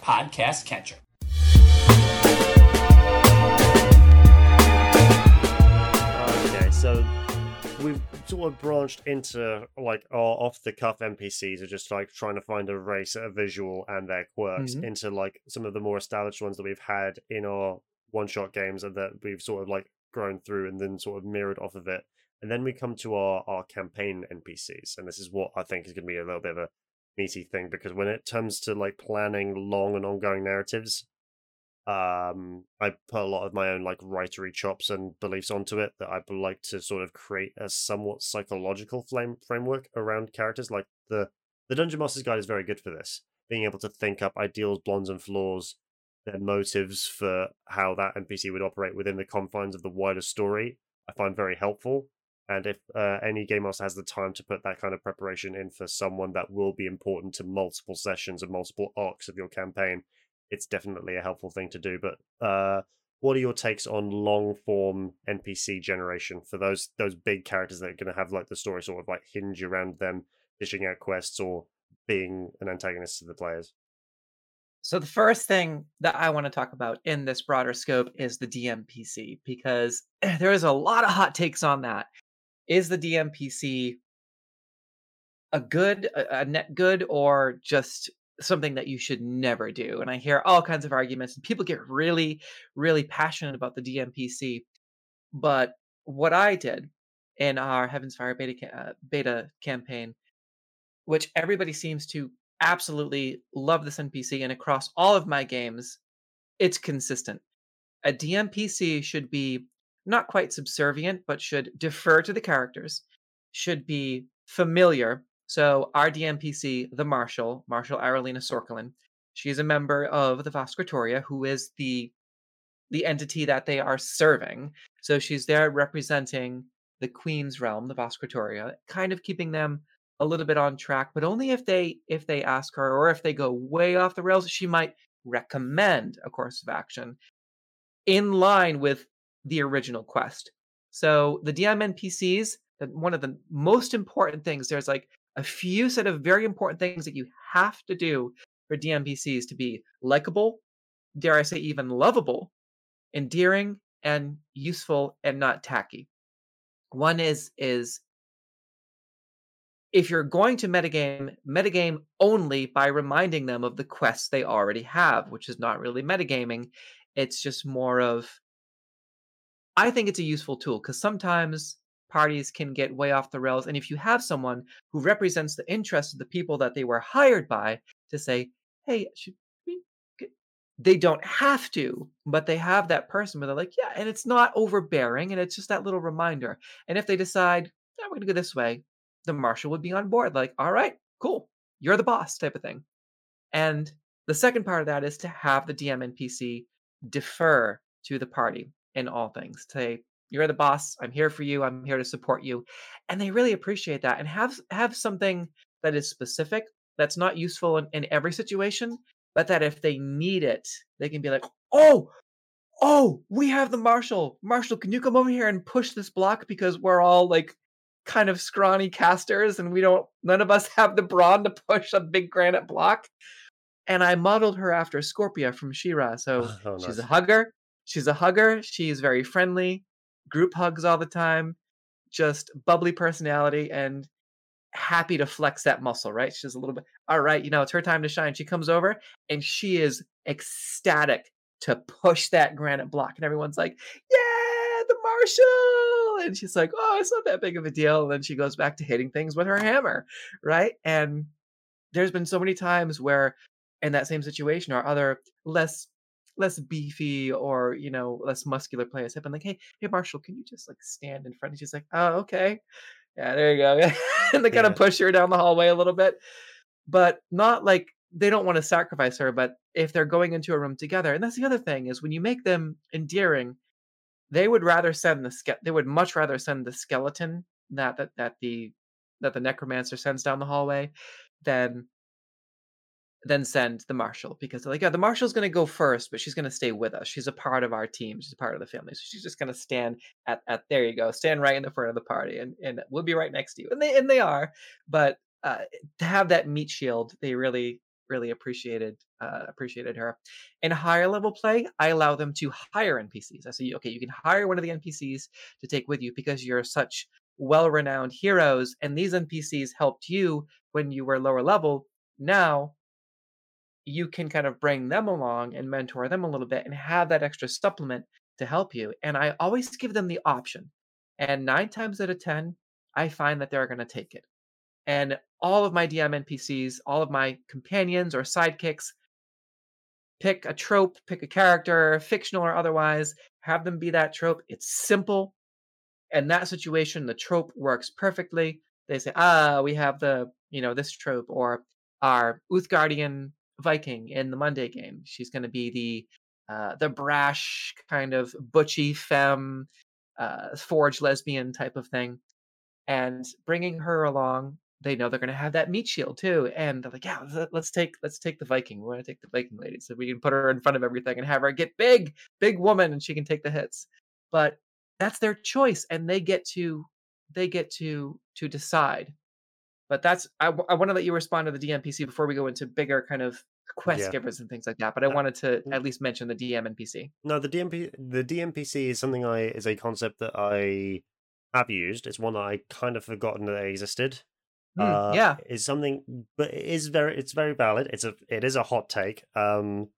podcast catcher. Okay, so we've sort of branched into like our off the cuff NPCs are just like trying to find a race, a visual, and their quirks Mhm. into like some of the more established ones that we've had in our one shot games and that we've sort of like grown through and then sort of mirrored off of it. And then we come to our, our campaign NPCs, and this is what I think is going to be a little bit of a meaty thing because when it comes to like planning long and ongoing narratives, um i put a lot of my own like writery chops and beliefs onto it that i would like to sort of create a somewhat psychological flame framework around characters like the the dungeon master's guide is very good for this being able to think up ideals bonds and flaws their motives for how that npc would operate within the confines of the wider story i find very helpful and if uh, any game master has the time to put that kind of preparation in for someone that will be important to multiple sessions and multiple arcs of your campaign it's definitely a helpful thing to do. But uh, what are your takes on long form NPC generation for those those big characters that are going to have like the story sort of like hinge around them dishing out quests or being an antagonist to the players. So the first thing that I want to talk about in this broader scope is the DMPC because there is a lot of hot takes on that. Is the DMPC a good a, net good or just something that you should never do? And I hear all kinds of arguments and people get really really passionate about the DMPC. But what I did in our Heaven's Fire beta uh, beta campaign which everybody seems to absolutely love this NPC, and across all of my games, it's consistent. A DMPC should be not quite subservient, but should defer to the characters, should be familiar. So, our DMPC, the Marshal, Marshal Aralina Sorkelin, is a member of the Vaskratoria, who is the the entity that they are serving. So she's there representing the Queen's realm, the Vaskratoria, kind of keeping them a little bit on track, but only if they if they ask her or if they go way off the rails, she might recommend a course of action in line with the original quest. So the DM NPCs, one of the most important things, there's like a few set of very important things that you have to do for DMPCs to be likable, dare I say even lovable, endearing, and useful and not tacky. One is is if you're going to metagame, metagame only by reminding them of the quests they already have, which is not really metagaming. It's just more of I think it's a useful tool because sometimes parties can get way off the rails. And if you have someone who represents the interests of the people that they were hired by to say, hey, should we they don't have to, but they have that person where they're like, yeah, and it's not overbearing and it's just that little reminder. And if they decide, yeah, we're going to go this way, the marshal would be on board, like, all right, cool, you're the boss type of thing. And the second part of that is to have the DM NPC defer to the party in all things. Say, you're the boss, I'm here for you, I'm here to support you. And they really appreciate that and have have something that is specific, that's not useful in, in every situation, but that if they need it, they can be like, oh, oh, we have the marshal. Marshal, can you come over here and push this block because we're all like kind of scrawny casters and we don't none of us have the brawn to push a big granite block and i modeled her after scorpia from She-Ra so Oh, she's nice. a hugger she's a hugger she's very friendly group hugs all the time just bubbly personality and happy to flex that muscle right? She's a little bit all right you know it's her time to shine. She comes over and she is ecstatic to push that granite block and everyone's like yeah the marshal! And she's like oh it's not that big of a deal. And then she goes back to hitting things with her hammer right? And there's been so many times where in that same situation or other less less beefy or you know less muscular players have been like hey hey marshall can you just like stand in front? And she's like oh okay. Yeah there you go. And they kind of push her down the hallway a little bit but not like they don't want to sacrifice her but if they're going into a room together and that's the other thing is when you make them endearing they would rather send the ske- they would much rather send the skeleton that that that the that the necromancer sends down the hallway than than send the marshal because they're like yeah the marshal's going to go first but she's going to stay with us she's a part of our team she's a part of the family so she's just going to stand at, at there you go stand right in the front of the party and and we'll be right next to you and they and they are but uh, to have that meat shield they really really appreciated uh, appreciated her. In higher level play, I allow them to hire NPCs. I say, okay, you can hire one of the NPCs to take with you because you're such well-renowned heroes, and these NPCs helped you when you were lower level. Now you can kind of bring them along and mentor them a little bit and have that extra supplement to help you. And I always give them the option. And nine times out of 10, I find that they're going to take it. And all of my DM NPCs, all of my companions or sidekicks, pick a trope, pick a character, fictional or otherwise, have them be that trope. It's simple. In that situation, the trope works perfectly. They say, ah, we have the, you know, this trope, or our Uthgardian Viking in the Monday game. She's going to be the uh, the brash kind of butchy femme, uh, forge lesbian type of thing, and bringing her along. They know they're going to have that meat shield too, and they're like, "Yeah, let's- take let's take the Viking. We want to take the Viking lady, so we can put her in front of everything and have her get big, big woman, and she can take the hits." But that's their choice, and they get to they get to to decide But that's I, w- I want to let you respond to the DMPC before we go into bigger kind of quest Yeah. givers and things like that. But I Uh, wanted to at least mention the DM NPC. No, the DMP the DMPC is something I is a concept that I have used. It's one that I kind of forgotten that it existed. Mm, yeah. is something, but it is very it's very valid. It's a it is a hot take. Um,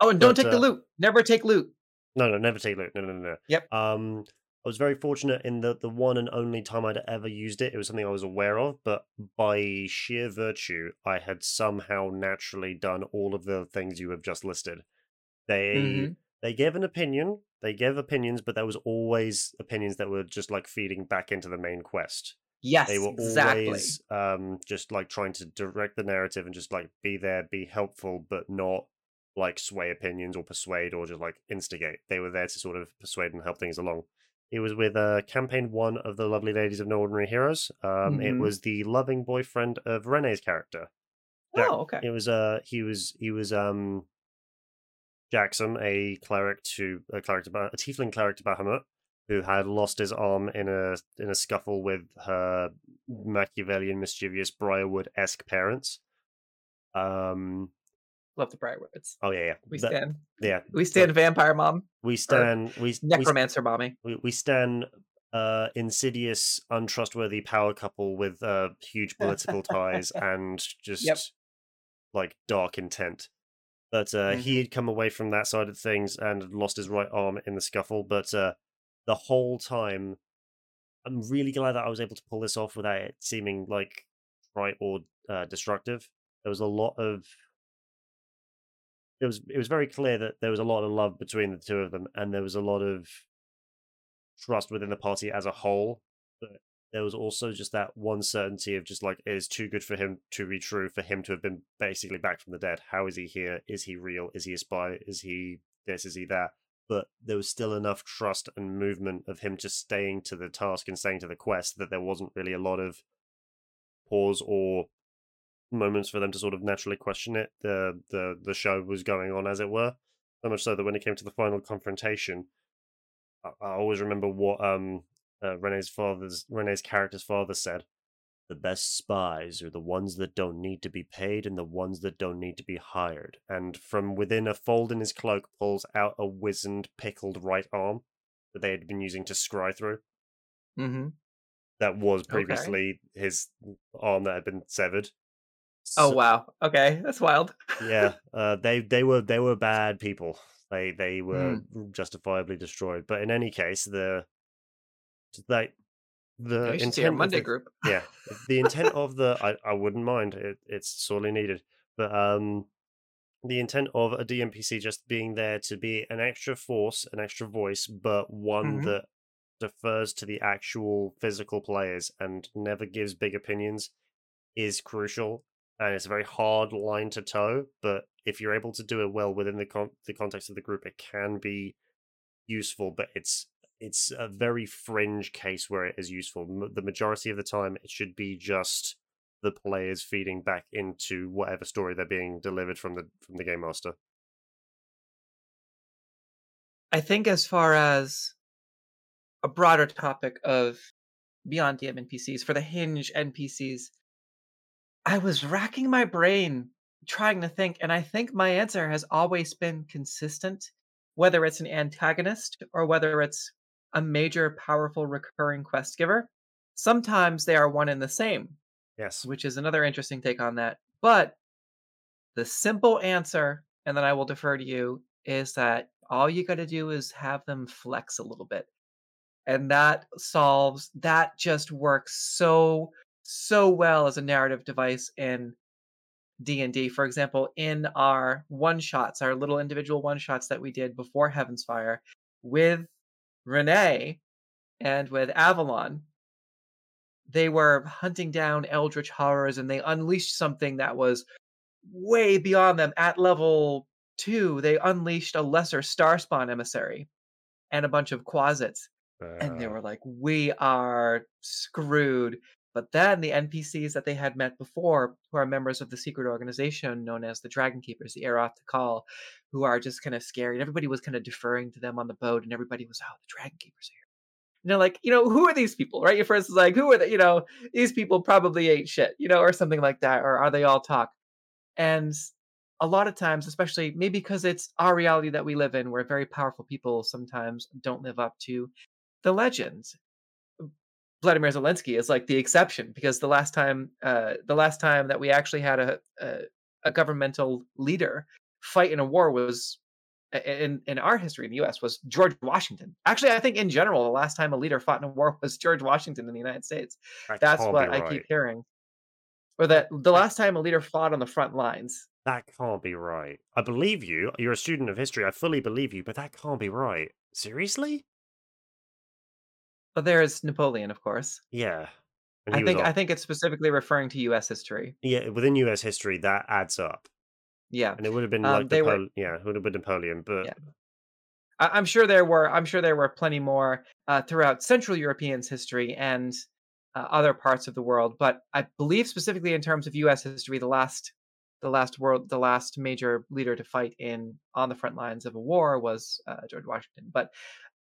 Oh, and don't but, take the uh, loot. Never take loot. No, no, never take loot. No, no, no, no. Yep. Um, I was very fortunate in the the one and only time I'd ever used it. It was something I was aware of, but by sheer virtue, I had somehow naturally done all of the things you have just listed. They Mhm. they gave an opinion. They gave opinions, but there was always opinions that were just like feeding back into the main quest. Yes, they were exactly. always um just like trying to direct the narrative and just like be there, be helpful, but not like sway opinions or persuade or just like instigate. They were there to sort of persuade and help things along. It was with uh, campaign one of the Lovely Ladies of No Ordinary Heroes. Um, It Mhm. was the loving boyfriend of Renee's character. Jack- Oh, okay. It was uh he was he was um Jackson, a cleric to a cleric to Bah- a tiefling cleric to Bahamut, who had lost his arm in a in a scuffle with her Machiavellian, mischievous Briarwood esque parents. Um. Love the Briarwoods. Oh yeah, yeah. We That- stand. Yeah. We so stand vampire mom. We stand. We we necromancer mommy. we, we stand uh insidious untrustworthy power couple with uh huge political ties and just like dark intent but uh he had come away from that side of things and lost his right arm in the scuffle but uh the whole time i'm really glad that i was able to pull this off without it seeming like trite or uh, destructive there was a lot of it was it was very clear that there was a lot of love between the two of them and there was a lot of trust within the party as a whole but there was also just that one certainty of just like it is too good for him to be true for him to have been basically back from the dead. How is he here? Is he real? Is he a spy? Is he this? Is he that? But there was still enough trust and movement of him just staying to the task and staying to the quest that there wasn't really a lot of pause or moments for them to sort of naturally question it. The the the show was going on as it were. So much so that when it came to the final confrontation, I, I always remember what um uh, Renee's father's Renee's character's father said. The best spies are the ones that don't need to be paid and the ones that don't need to be hired. And from within a fold in his cloak pulls out a wizened, pickled right arm that they had been using to scry through. Mm-hmm. That was Okay. previously his arm that had been severed. Oh wow. Okay, that's wild. yeah, uh, they they were they were bad people. They they were Hmm. justifiably destroyed. But in any case, the like the We should see intent Monday the- group. yeah, the intent of the I I wouldn't mind. It it's sorely needed. But um, the intent of a DMPC just being there to be an extra force, an extra voice, but one Mhm. that defers to the actual physical players and never gives big opinions is crucial and it's a very hard line to toe but if you're able to do it well within the con- the context of the group it can be useful but it's it's a very fringe case where it is useful. The majority of the time it should be just the players feeding back into whatever story they're being delivered from the from the game master. I think as far as a broader topic of beyond DM NPCs for the hinge NPCs, I was racking my brain trying to think, and I think my answer has always been consistent, whether it's an antagonist or whether it's a major, powerful, recurring quest giver. Sometimes they are one and the same, yes which is another interesting take on that. But the simple answer, and then I will defer to you, is that all you got to do is have them flex a little bit. And that solves, that just works so, so well as a narrative device in D&D. For example, in our one-shots, our little individual one-shots that we did before Heaven's Fire with Renee and with Avalon, they were hunting down eldritch horrors and they unleashed something that was way beyond them. At level two they unleashed a lesser starspawn emissary and a bunch of quasits and they Uh, were like we are screwed but then the npcs that they had met before who are members of the secret organization known as the dragon keepers the Aeroth to call who are just kind of scary and everybody was kind of deferring to them on the boat and everybody was oh the dragon keepers are here you know, like, you know, who are these people, right? Your first is like, who are they? You know, these people probably ate shit, you know, or something like that, or are they all talk? And a lot of times, especially maybe because it's our reality that we live in, where very powerful people sometimes don't live up to the legend. Vladimir Zelensky is like the exception because the last time, uh, the last time that we actually had a, a a governmental leader fight in a war was in in our history in the U.S. was George Washington. Actually, I think in general, the last time a leader fought in a war was George Washington in the United States. That That's what I right. keep hearing. Or that the last time a leader fought on the front lines. That can't be right. I believe you. You're a student of history. I fully believe you, but that can't be right. Seriously? But there's Napoleon, of course. Yeah. I think I think it's specifically referring to U.S. history. Yeah, within U.S. history, that adds up. Yeah, and it would have been Um, like they were- Napoleon. Yeah, it would have been Napoleon, but I- I'm sure there were. I'm sure there were plenty more uh, throughout Central Europeans' history and uh, other parts of the world. But I believe specifically in terms of U.S. history, the last, the last world, the last major leader to fight in on the front lines of a war was uh, George Washington. But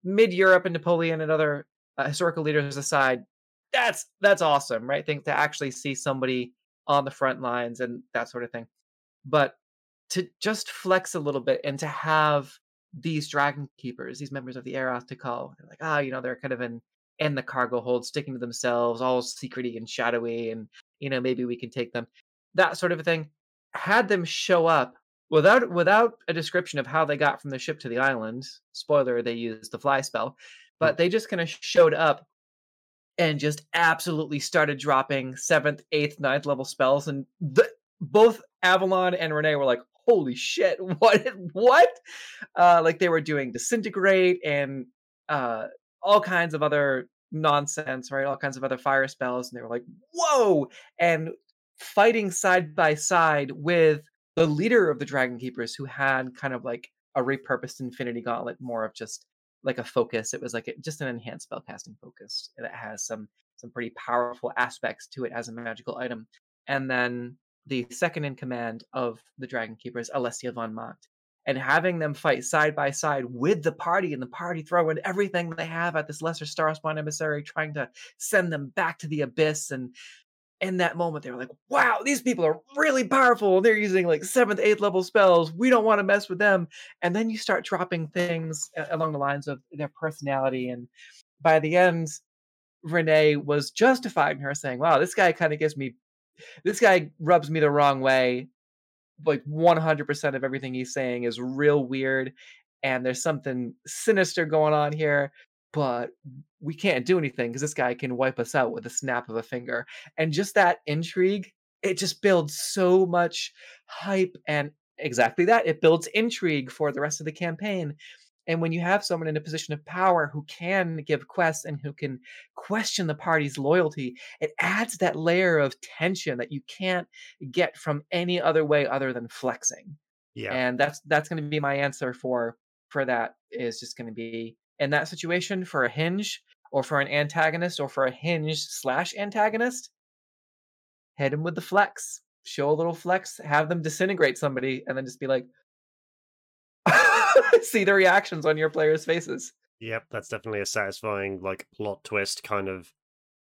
mid Europe and Napoleon and other uh, historical leaders aside, that's that's awesome, right? Think to actually see somebody on the front lines and that sort of thing. But to just flex a little bit and to have these dragon keepers, these members of the Eros to call, like, ah, you know, they're kind of in in the cargo hold, sticking to themselves, all secrety and shadowy, and you know, maybe we can take them. That sort of a thing. Had them show up without without a description of how they got from the ship to the island. Spoiler, they used the fly spell, but they just kind of showed up and just absolutely started dropping seventh, eighth, ninth level spells, and the, both Avalon and Renee were like, "Holy shit! What? What?" Uh, like they were doing disintegrate and uh, all kinds of other nonsense, right? All kinds of other fire spells, and they were like, "Whoa!" and fighting side by side with the leader of the Dragon Keepers, who had kind of like a repurposed Infinity Gauntlet, more of just like a focus. It was like a, just an enhanced spellcasting focus that has some some pretty powerful aspects to it as a magical item. And then the second in command of the Dragon Keepers, Alessia von Mott, and having them fight side by side with the party and the party throwing everything they have at this lesser Starspawn emissary, trying to send them back to the abyss. And in that moment, they were like, wow, these people are really powerful. They're using like seventh, eighth level spells. We don't want to mess with them. And then you start dropping things along the lines of their personality. And by the end, Renee was justified in her saying, wow, this guy kind of gives me, this guy rubs me the wrong way. Like 100% of everything he's saying is real weird. And there's something sinister going on here, but we can't do anything because this guy can wipe us out with a snap of a finger. And just that intrigue, it just builds so much hype and exactly that. It builds intrigue for the rest of the campaign. And when you have someone in a position of power who can give quests and who can question the party's loyalty, it adds that layer of tension that you can't get from any other way other than flexing. Yeah. And that's that's going to be my answer for for that is just going to be in that situation for a hinge or for an antagonist or for a hinge slash antagonist. Hit him with the flex. Show a little flex. Have them disintegrate somebody, and then just be like, see the reactions on your players' faces. Yep, that's definitely a satisfying like plot twist kind of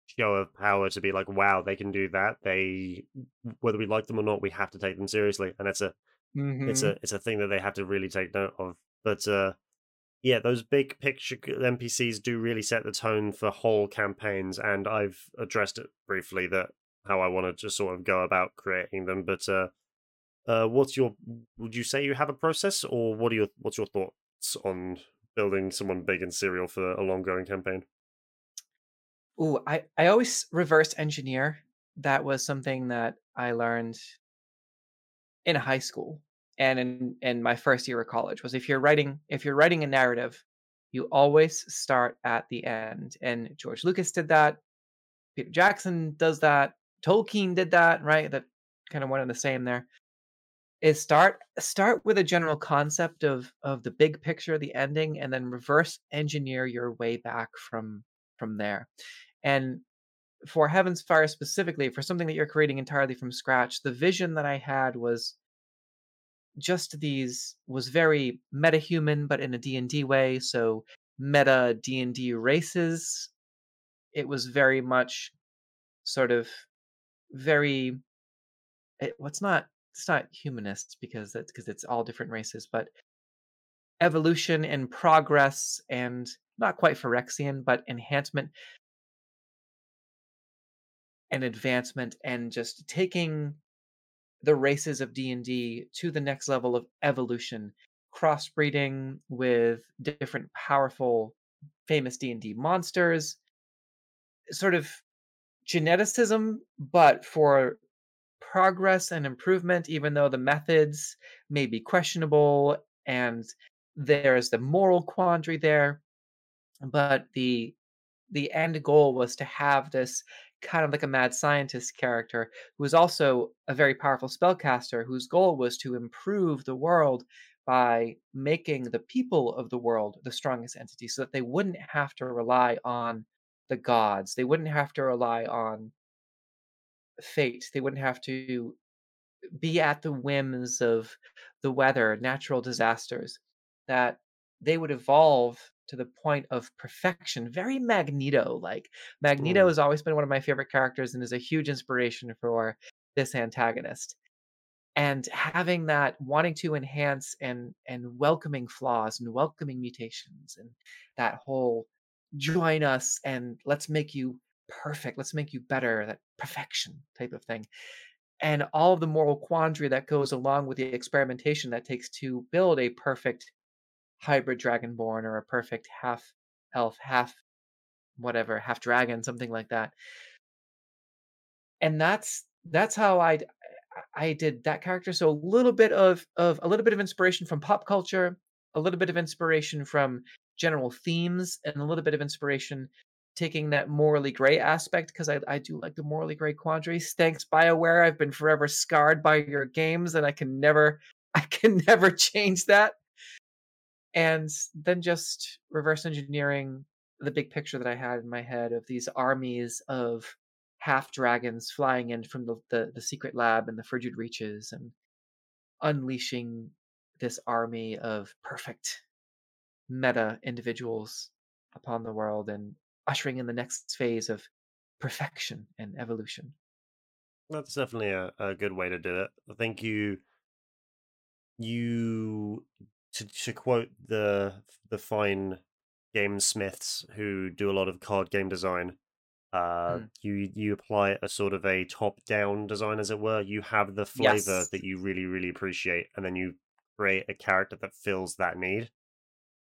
show of power to be like, wow, they can do that. They whether we like them or not, we have to take them seriously. And it's a it's Mhm. a it's a thing that they have to really take note of. But uh yeah, those big picture NPCs do really set the tone for whole campaigns, and I've addressed it briefly that how I want to sort of go about creating them. But uh, uh, what's your? Would you say you have a process, or what are your what's your thoughts on building someone big and serial for a long going campaign? Ooh, I, I always reverse engineer. That was something that I learned in high school and in, in my first year of college was if you're writing if you're writing a narrative, you always start at the end. And George Lucas did that. Peter Jackson does that. Tolkien did that, right? That kind of one and the same there. Is start start with a general concept of of the big picture, the ending, and then reverse engineer your way back from from there. And for Heaven's Fire specifically, for something that you're creating entirely from scratch, the vision that I had was just these was very metahuman, but in a D&D way. So meta D&D races. It was very much sort of very it, what's not it's not humanist because that's because it's all different races, but evolution and progress and not quite Phyrexian, but enhancement and advancement and just taking the races of D&D to the next level of evolution, crossbreeding with different powerful famous D&D monsters, sort of geneticism but for progress and improvement even though the methods may be questionable and there's the moral quandary there. But the the end goal was to have this kind of like a mad scientist character who was also a very powerful spellcaster whose goal was to improve the world by making the people of the world the strongest entity so that they wouldn't have to rely on the gods. They wouldn't have to rely on fate. They wouldn't have to be at the whims of the weather natural disasters that they would evolve to the point of perfection very magneto like magneto Mm. has always been one of my favorite characters and is a huge inspiration for this antagonist and having that wanting to enhance and and welcoming flaws and welcoming mutations and that whole join us and let's make you perfect let's make you better that perfection type of thing and all of the moral quandary that goes along with the experimentation that takes to build a perfect hybrid dragonborn or a perfect half elf half whatever half dragon something like that. And that's that's how i i did that character. So a little bit of of a little bit of inspiration from pop culture a little bit of inspiration from general themes and a little bit of inspiration taking that morally gray aspect because I, I do like the morally gray quandaries. Thanks bioware. I've been forever scarred by your games and i can never i can never change that and then just reverse engineering the big picture that I had in my head of these armies of half dragons flying in from the, the, the secret lab in the frigid reaches and unleashing this army of perfect meta individuals upon the world and ushering in the next phase of perfection and evolution. That's definitely a, a good way to do it. I think you you to to quote the the fine game smiths who do a lot of card game design. Uh, Mm. you you apply a sort of a top down design, as it were. You have the flavor Yes. that you really really appreciate, and then you create a character that fills that need.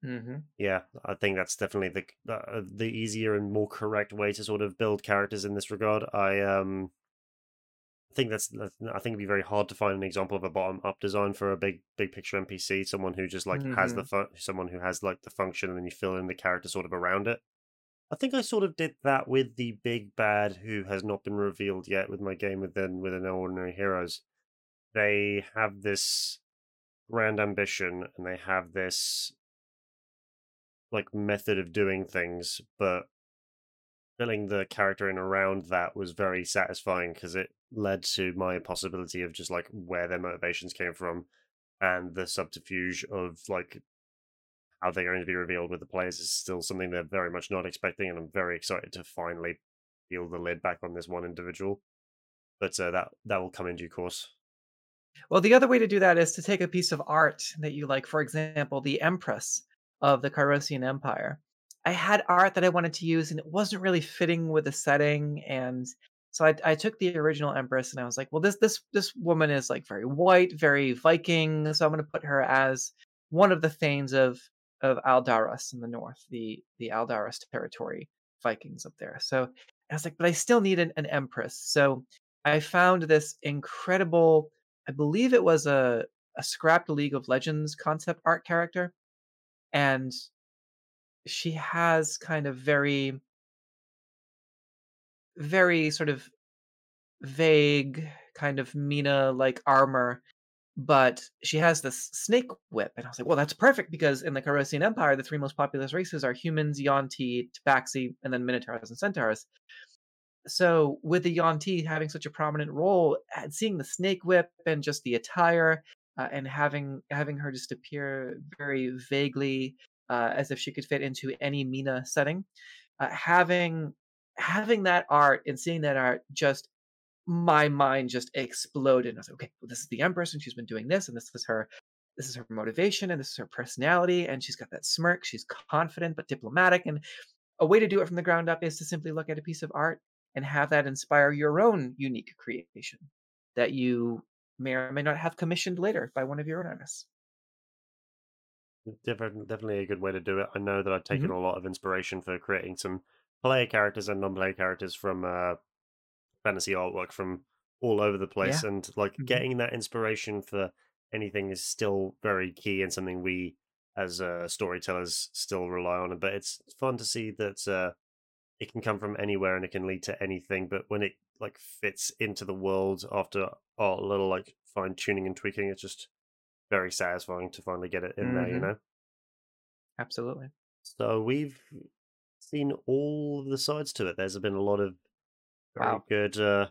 Mm-hmm. Yeah, I think that's definitely the uh, the easier and more correct way to sort of build characters in this regard. I um think that's, that's I think it'd be very hard to find an example of a bottom up design for a big big picture NPC. Someone who just like has the mm-hmm. fun, someone who has like the function, and then you fill in the character sort of around it. I think I sort of did that with the big bad who has not been revealed yet with my game within within Ordinary Heroes. They have this grand ambition and they have this like method of doing things, but filling the character in around that was very satisfying because it led to my possibility of just like where their motivations came from and the subterfuge of like how they're going to be revealed with the players is still something they're very much not expecting and i'm very excited to finally peel the lid back on this one individual but uh, that that will come in due course Well, the other way to do that is to take a piece of art that you like, for example, the Empress of the Kyrosian Empire. I had art that I wanted to use, and it wasn't really fitting with the setting, and so I, I took the original Empress, and I was like, well, this this this woman is like very white, very Viking, so I'm going to put her as one of the Thanes of of Aldaris in the north, the the Aldaris territory Vikings up there. So I was like, but I still need an, an Empress, so I found this incredible. I believe it was a a scrapped League of Legends concept art character, and she has kind of very, very sort of vague kind of Mina like armor, but she has this snake whip, and I was like, well, that's perfect because in the Kyrosian Empire, the three most populous races are humans, Yuan-Ti, Tabaxi, and then Minotaurs and Centaurs so with the Yuan-Ti having such a prominent role, and seeing the snake whip and just the attire, uh, and having having her just appear very vaguely uh, as if she could fit into any Mina setting. Uh, having having that art and seeing that art just my mind just exploded. And I was like, okay, well, this is the Empress, and she's been doing this, and this is her this is her motivation and this is her personality and she's got that smirk she's confident but diplomatic and a way to do it from the ground up is to simply look at a piece of art and have that inspire your own unique creation that you may or may not have commissioned later by one of your own artists definitely a good way to do it. I know that I've taken Mhm. a lot of inspiration for creating some player characters and non-player characters from uh, fantasy artwork from all over the place, Yeah. and like Mhm. getting that inspiration for anything is still very key and something we, as uh, storytellers, still rely on. But it's fun to see that uh, it can come from anywhere and it can lead to anything. But when it like fits into the world after a little like fine tuning and tweaking, it's just very satisfying to finally get it in there. You Mhm. know. absolutely So we've seen all of the sides to it. There's been a lot of very Wow. good uh,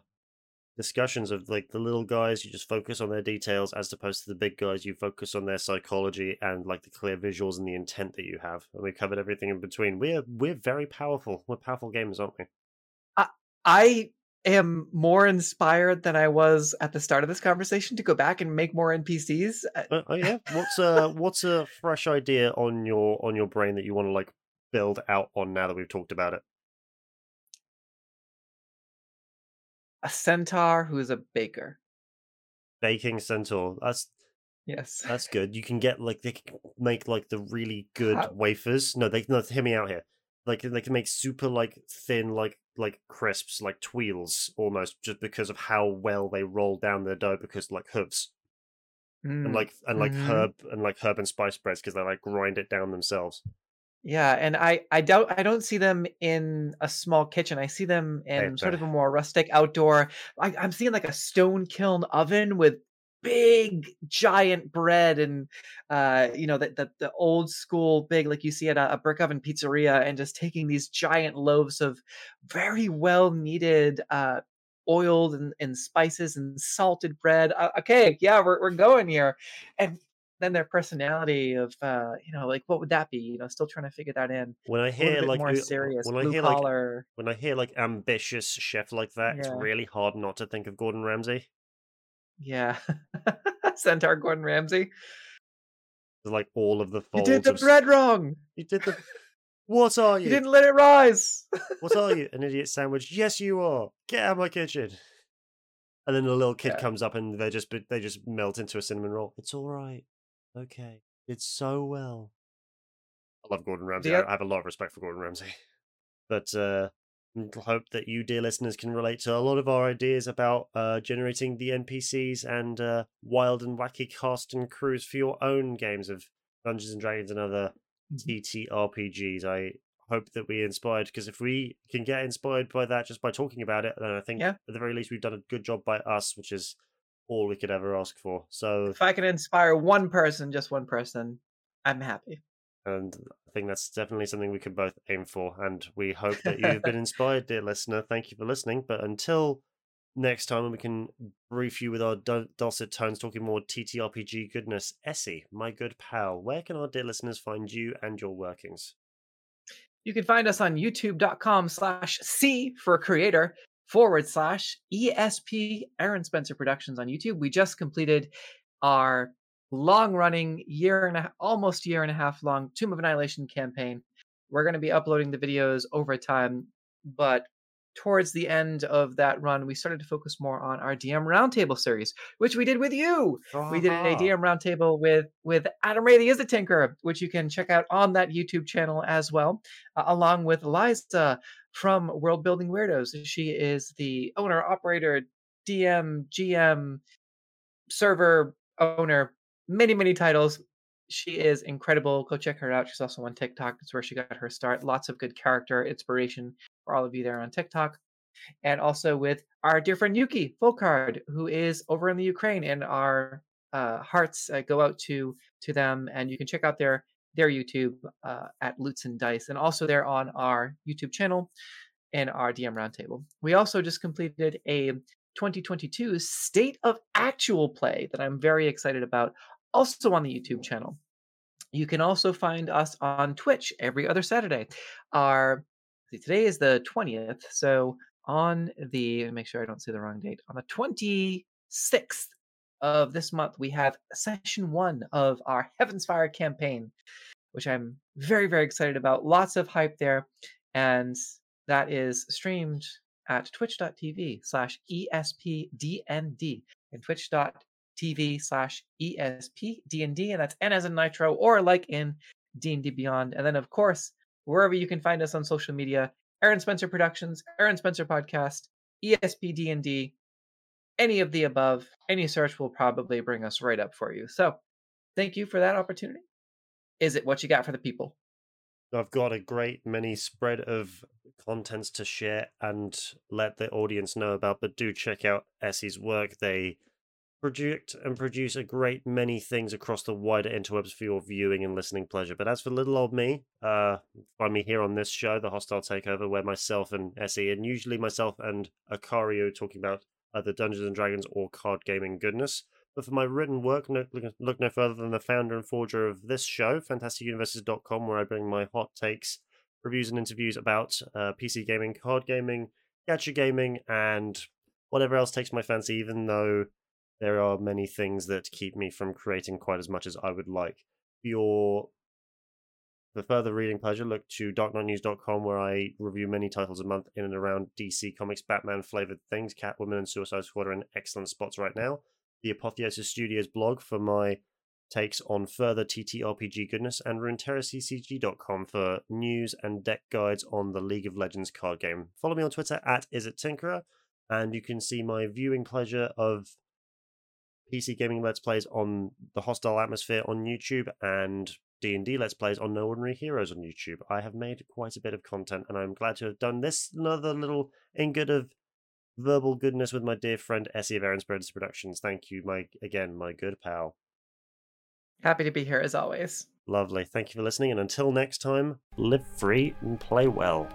discussions of like the little guys. You just focus on their details, as opposed to the big guys. You focus on their psychology and like the clear visuals and the intent that you have. And we covered everything in between. We're we're very powerful. We're powerful gamers, aren't we? i am more inspired than i was at the start of this conversation to go back and make more npcs Uh, Uh, oh yeah. What's a what's a fresh idea on your on your brain that you want to like build out on now that we've talked about it? a centaur who is a baker Baking centaur. That's yes That's good. You can get like they can make like the really good How- wafers. No, they no hear me out here. Like they can make super like thin like like crisps like tuiles almost just because of how well they roll down their dough because like hooves and Mm, like and like mhm. herb and like herb and spice breads because they like grind it down themselves. Yeah, and I I doubt I don't see them in a small kitchen. I see them in sort of a more rustic outdoor. I, I'm seeing like a stone kiln oven with big giant bread and uh you know the the, the old school big like you see at a, a brick oven pizzeria and just taking these giant loaves of very well kneaded uh oiled and, and spices and salted bread uh, okay yeah we're, we're going here and then their personality of uh you know like what would that be you know still trying to figure that in When i hear like more serious when I hear like collar when I hear like ambitious chef like that, it's really hard not to think of Gordon Ramsay. yeah centaur gordon ramsay Like all of the you did the of bread wrong You did the. What are you you? didn't let it rise What are you? An idiot sandwich? Yes, you are. Get out of my kitchen. And then the little kid Yeah. comes up and they just they just melt into a cinnamon roll. It's all right. Okay. It's so well. I love Gordon Ramsay. The I have a lot of respect for Gordon Ramsay. But uh hope that you, dear listeners, can relate to a lot of our ideas about uh, generating the NPCs and uh, wild and wacky cast and crews for your own games of Dungeons and Dragons and other TTRPGs. I hope that we inspired because if we can get inspired by that just by talking about it, then I think Yeah. at the very least we've done a good job by us, which is all we could ever ask for. So, if i can inspire one person just one person i'm happy and I think that's definitely something we can both aim for. And we hope that you've been inspired, dear listener. Thank you for listening. But until next time, we can brief you with our dulcet tones talking more TTRPG goodness, Essie, my good pal, where can our dear listeners find you and your workings? You can find us on youtube.com slash C for creator forward slash ESP Aaron Spencer Productions on YouTube. We just completed our long running year and a, almost year and a half long Tomb of Annihilation campaign. We're going to be uploading the videos over time, but towards the end of that run, we started to focus more on our DM Roundtable series, which we did with you. We did a Ah. DM Roundtable with with Adam Ray, the Is a Tinker, which you can check out on that YouTube channel as well, uh, along with Liza from World Building Weirdos. She is the owner, operator, DM, GM, server owner, many many titles. She is incredible. Go check her out. She's also on TikTok. It's where she got her start. Lots of good character inspiration for all of you there on TikTok and also with our dear friend Yuki Volkard, who is over in the Ukraine, and our uh, hearts uh, go out to to them. And you can check out their their YouTube uh, at Loots and Dice, and also they're on our YouTube channel and our DM Roundtable. We also just completed a 2022 State of Actual Play that I'm very excited about, also on the YouTube channel. You can also find us on Twitch every other Saturday. Our see, today is the 20th, so on the make sure I don't say the wrong date. On the 26th of this month, we have session one of our Heaven's Fire campaign, which I'm very, very excited about. Lots of hype there. And that is streamed at twitch.tv slash ESPDND and twitch.tv slash ESPDND. And that's N as in Nitro or like in D&D Beyond. And then, of course, wherever you can find us on social media, Aaron Spencer Productions, Aaron Spencer Podcast, ESPDND, any of the above, any search will probably bring us right up for you. So thank you for that opportunity. Is it what you got for the people? I've got a great many spread of contents to share and let the audience know about, but do check out Essie's work. They project and produce a great many things across the wider interwebs for your viewing and listening pleasure. But as for little old me, uh, find me here on this show, The Hostile Takeover, where myself and Essie, and usually myself and Akario talking about either Dungeons and Dragons or card gaming goodness. But for my written work, no, look, look no further than the founder and forger of this show, FantasticUniverses.com, where I bring my hot takes, reviews, and interviews about uh, PC gaming, card gaming, gacha gaming, and whatever else takes my fancy, even though there are many things that keep me from creating quite as much as I would like. Your for further reading pleasure, look to darkknightnews.com where I review many titles a month in and around DC Comics, Batman flavored things. Catwoman and Suicide Squad are in excellent spots right now. The Apotheosis Studios blog for my takes on further TTRPG goodness, and RuneTerraCCG.com for news and deck guides on the League of Legends card game. Follow me on Twitter at IsItTinkerer, and you can see my viewing pleasure of PC gaming let's plays on the Hostile Atmosphere on YouTube and D&D Let's Plays on No Ordinary Heroes on YouTube. I have made quite a bit of content and I'm glad to have done this another little ingot of verbal goodness with my dear friend Essie of Aaron Spencer Productions. Thank you, my again, my good pal. Happy to be here as always. Lovely. Thank you for listening and until next time, live free and play well.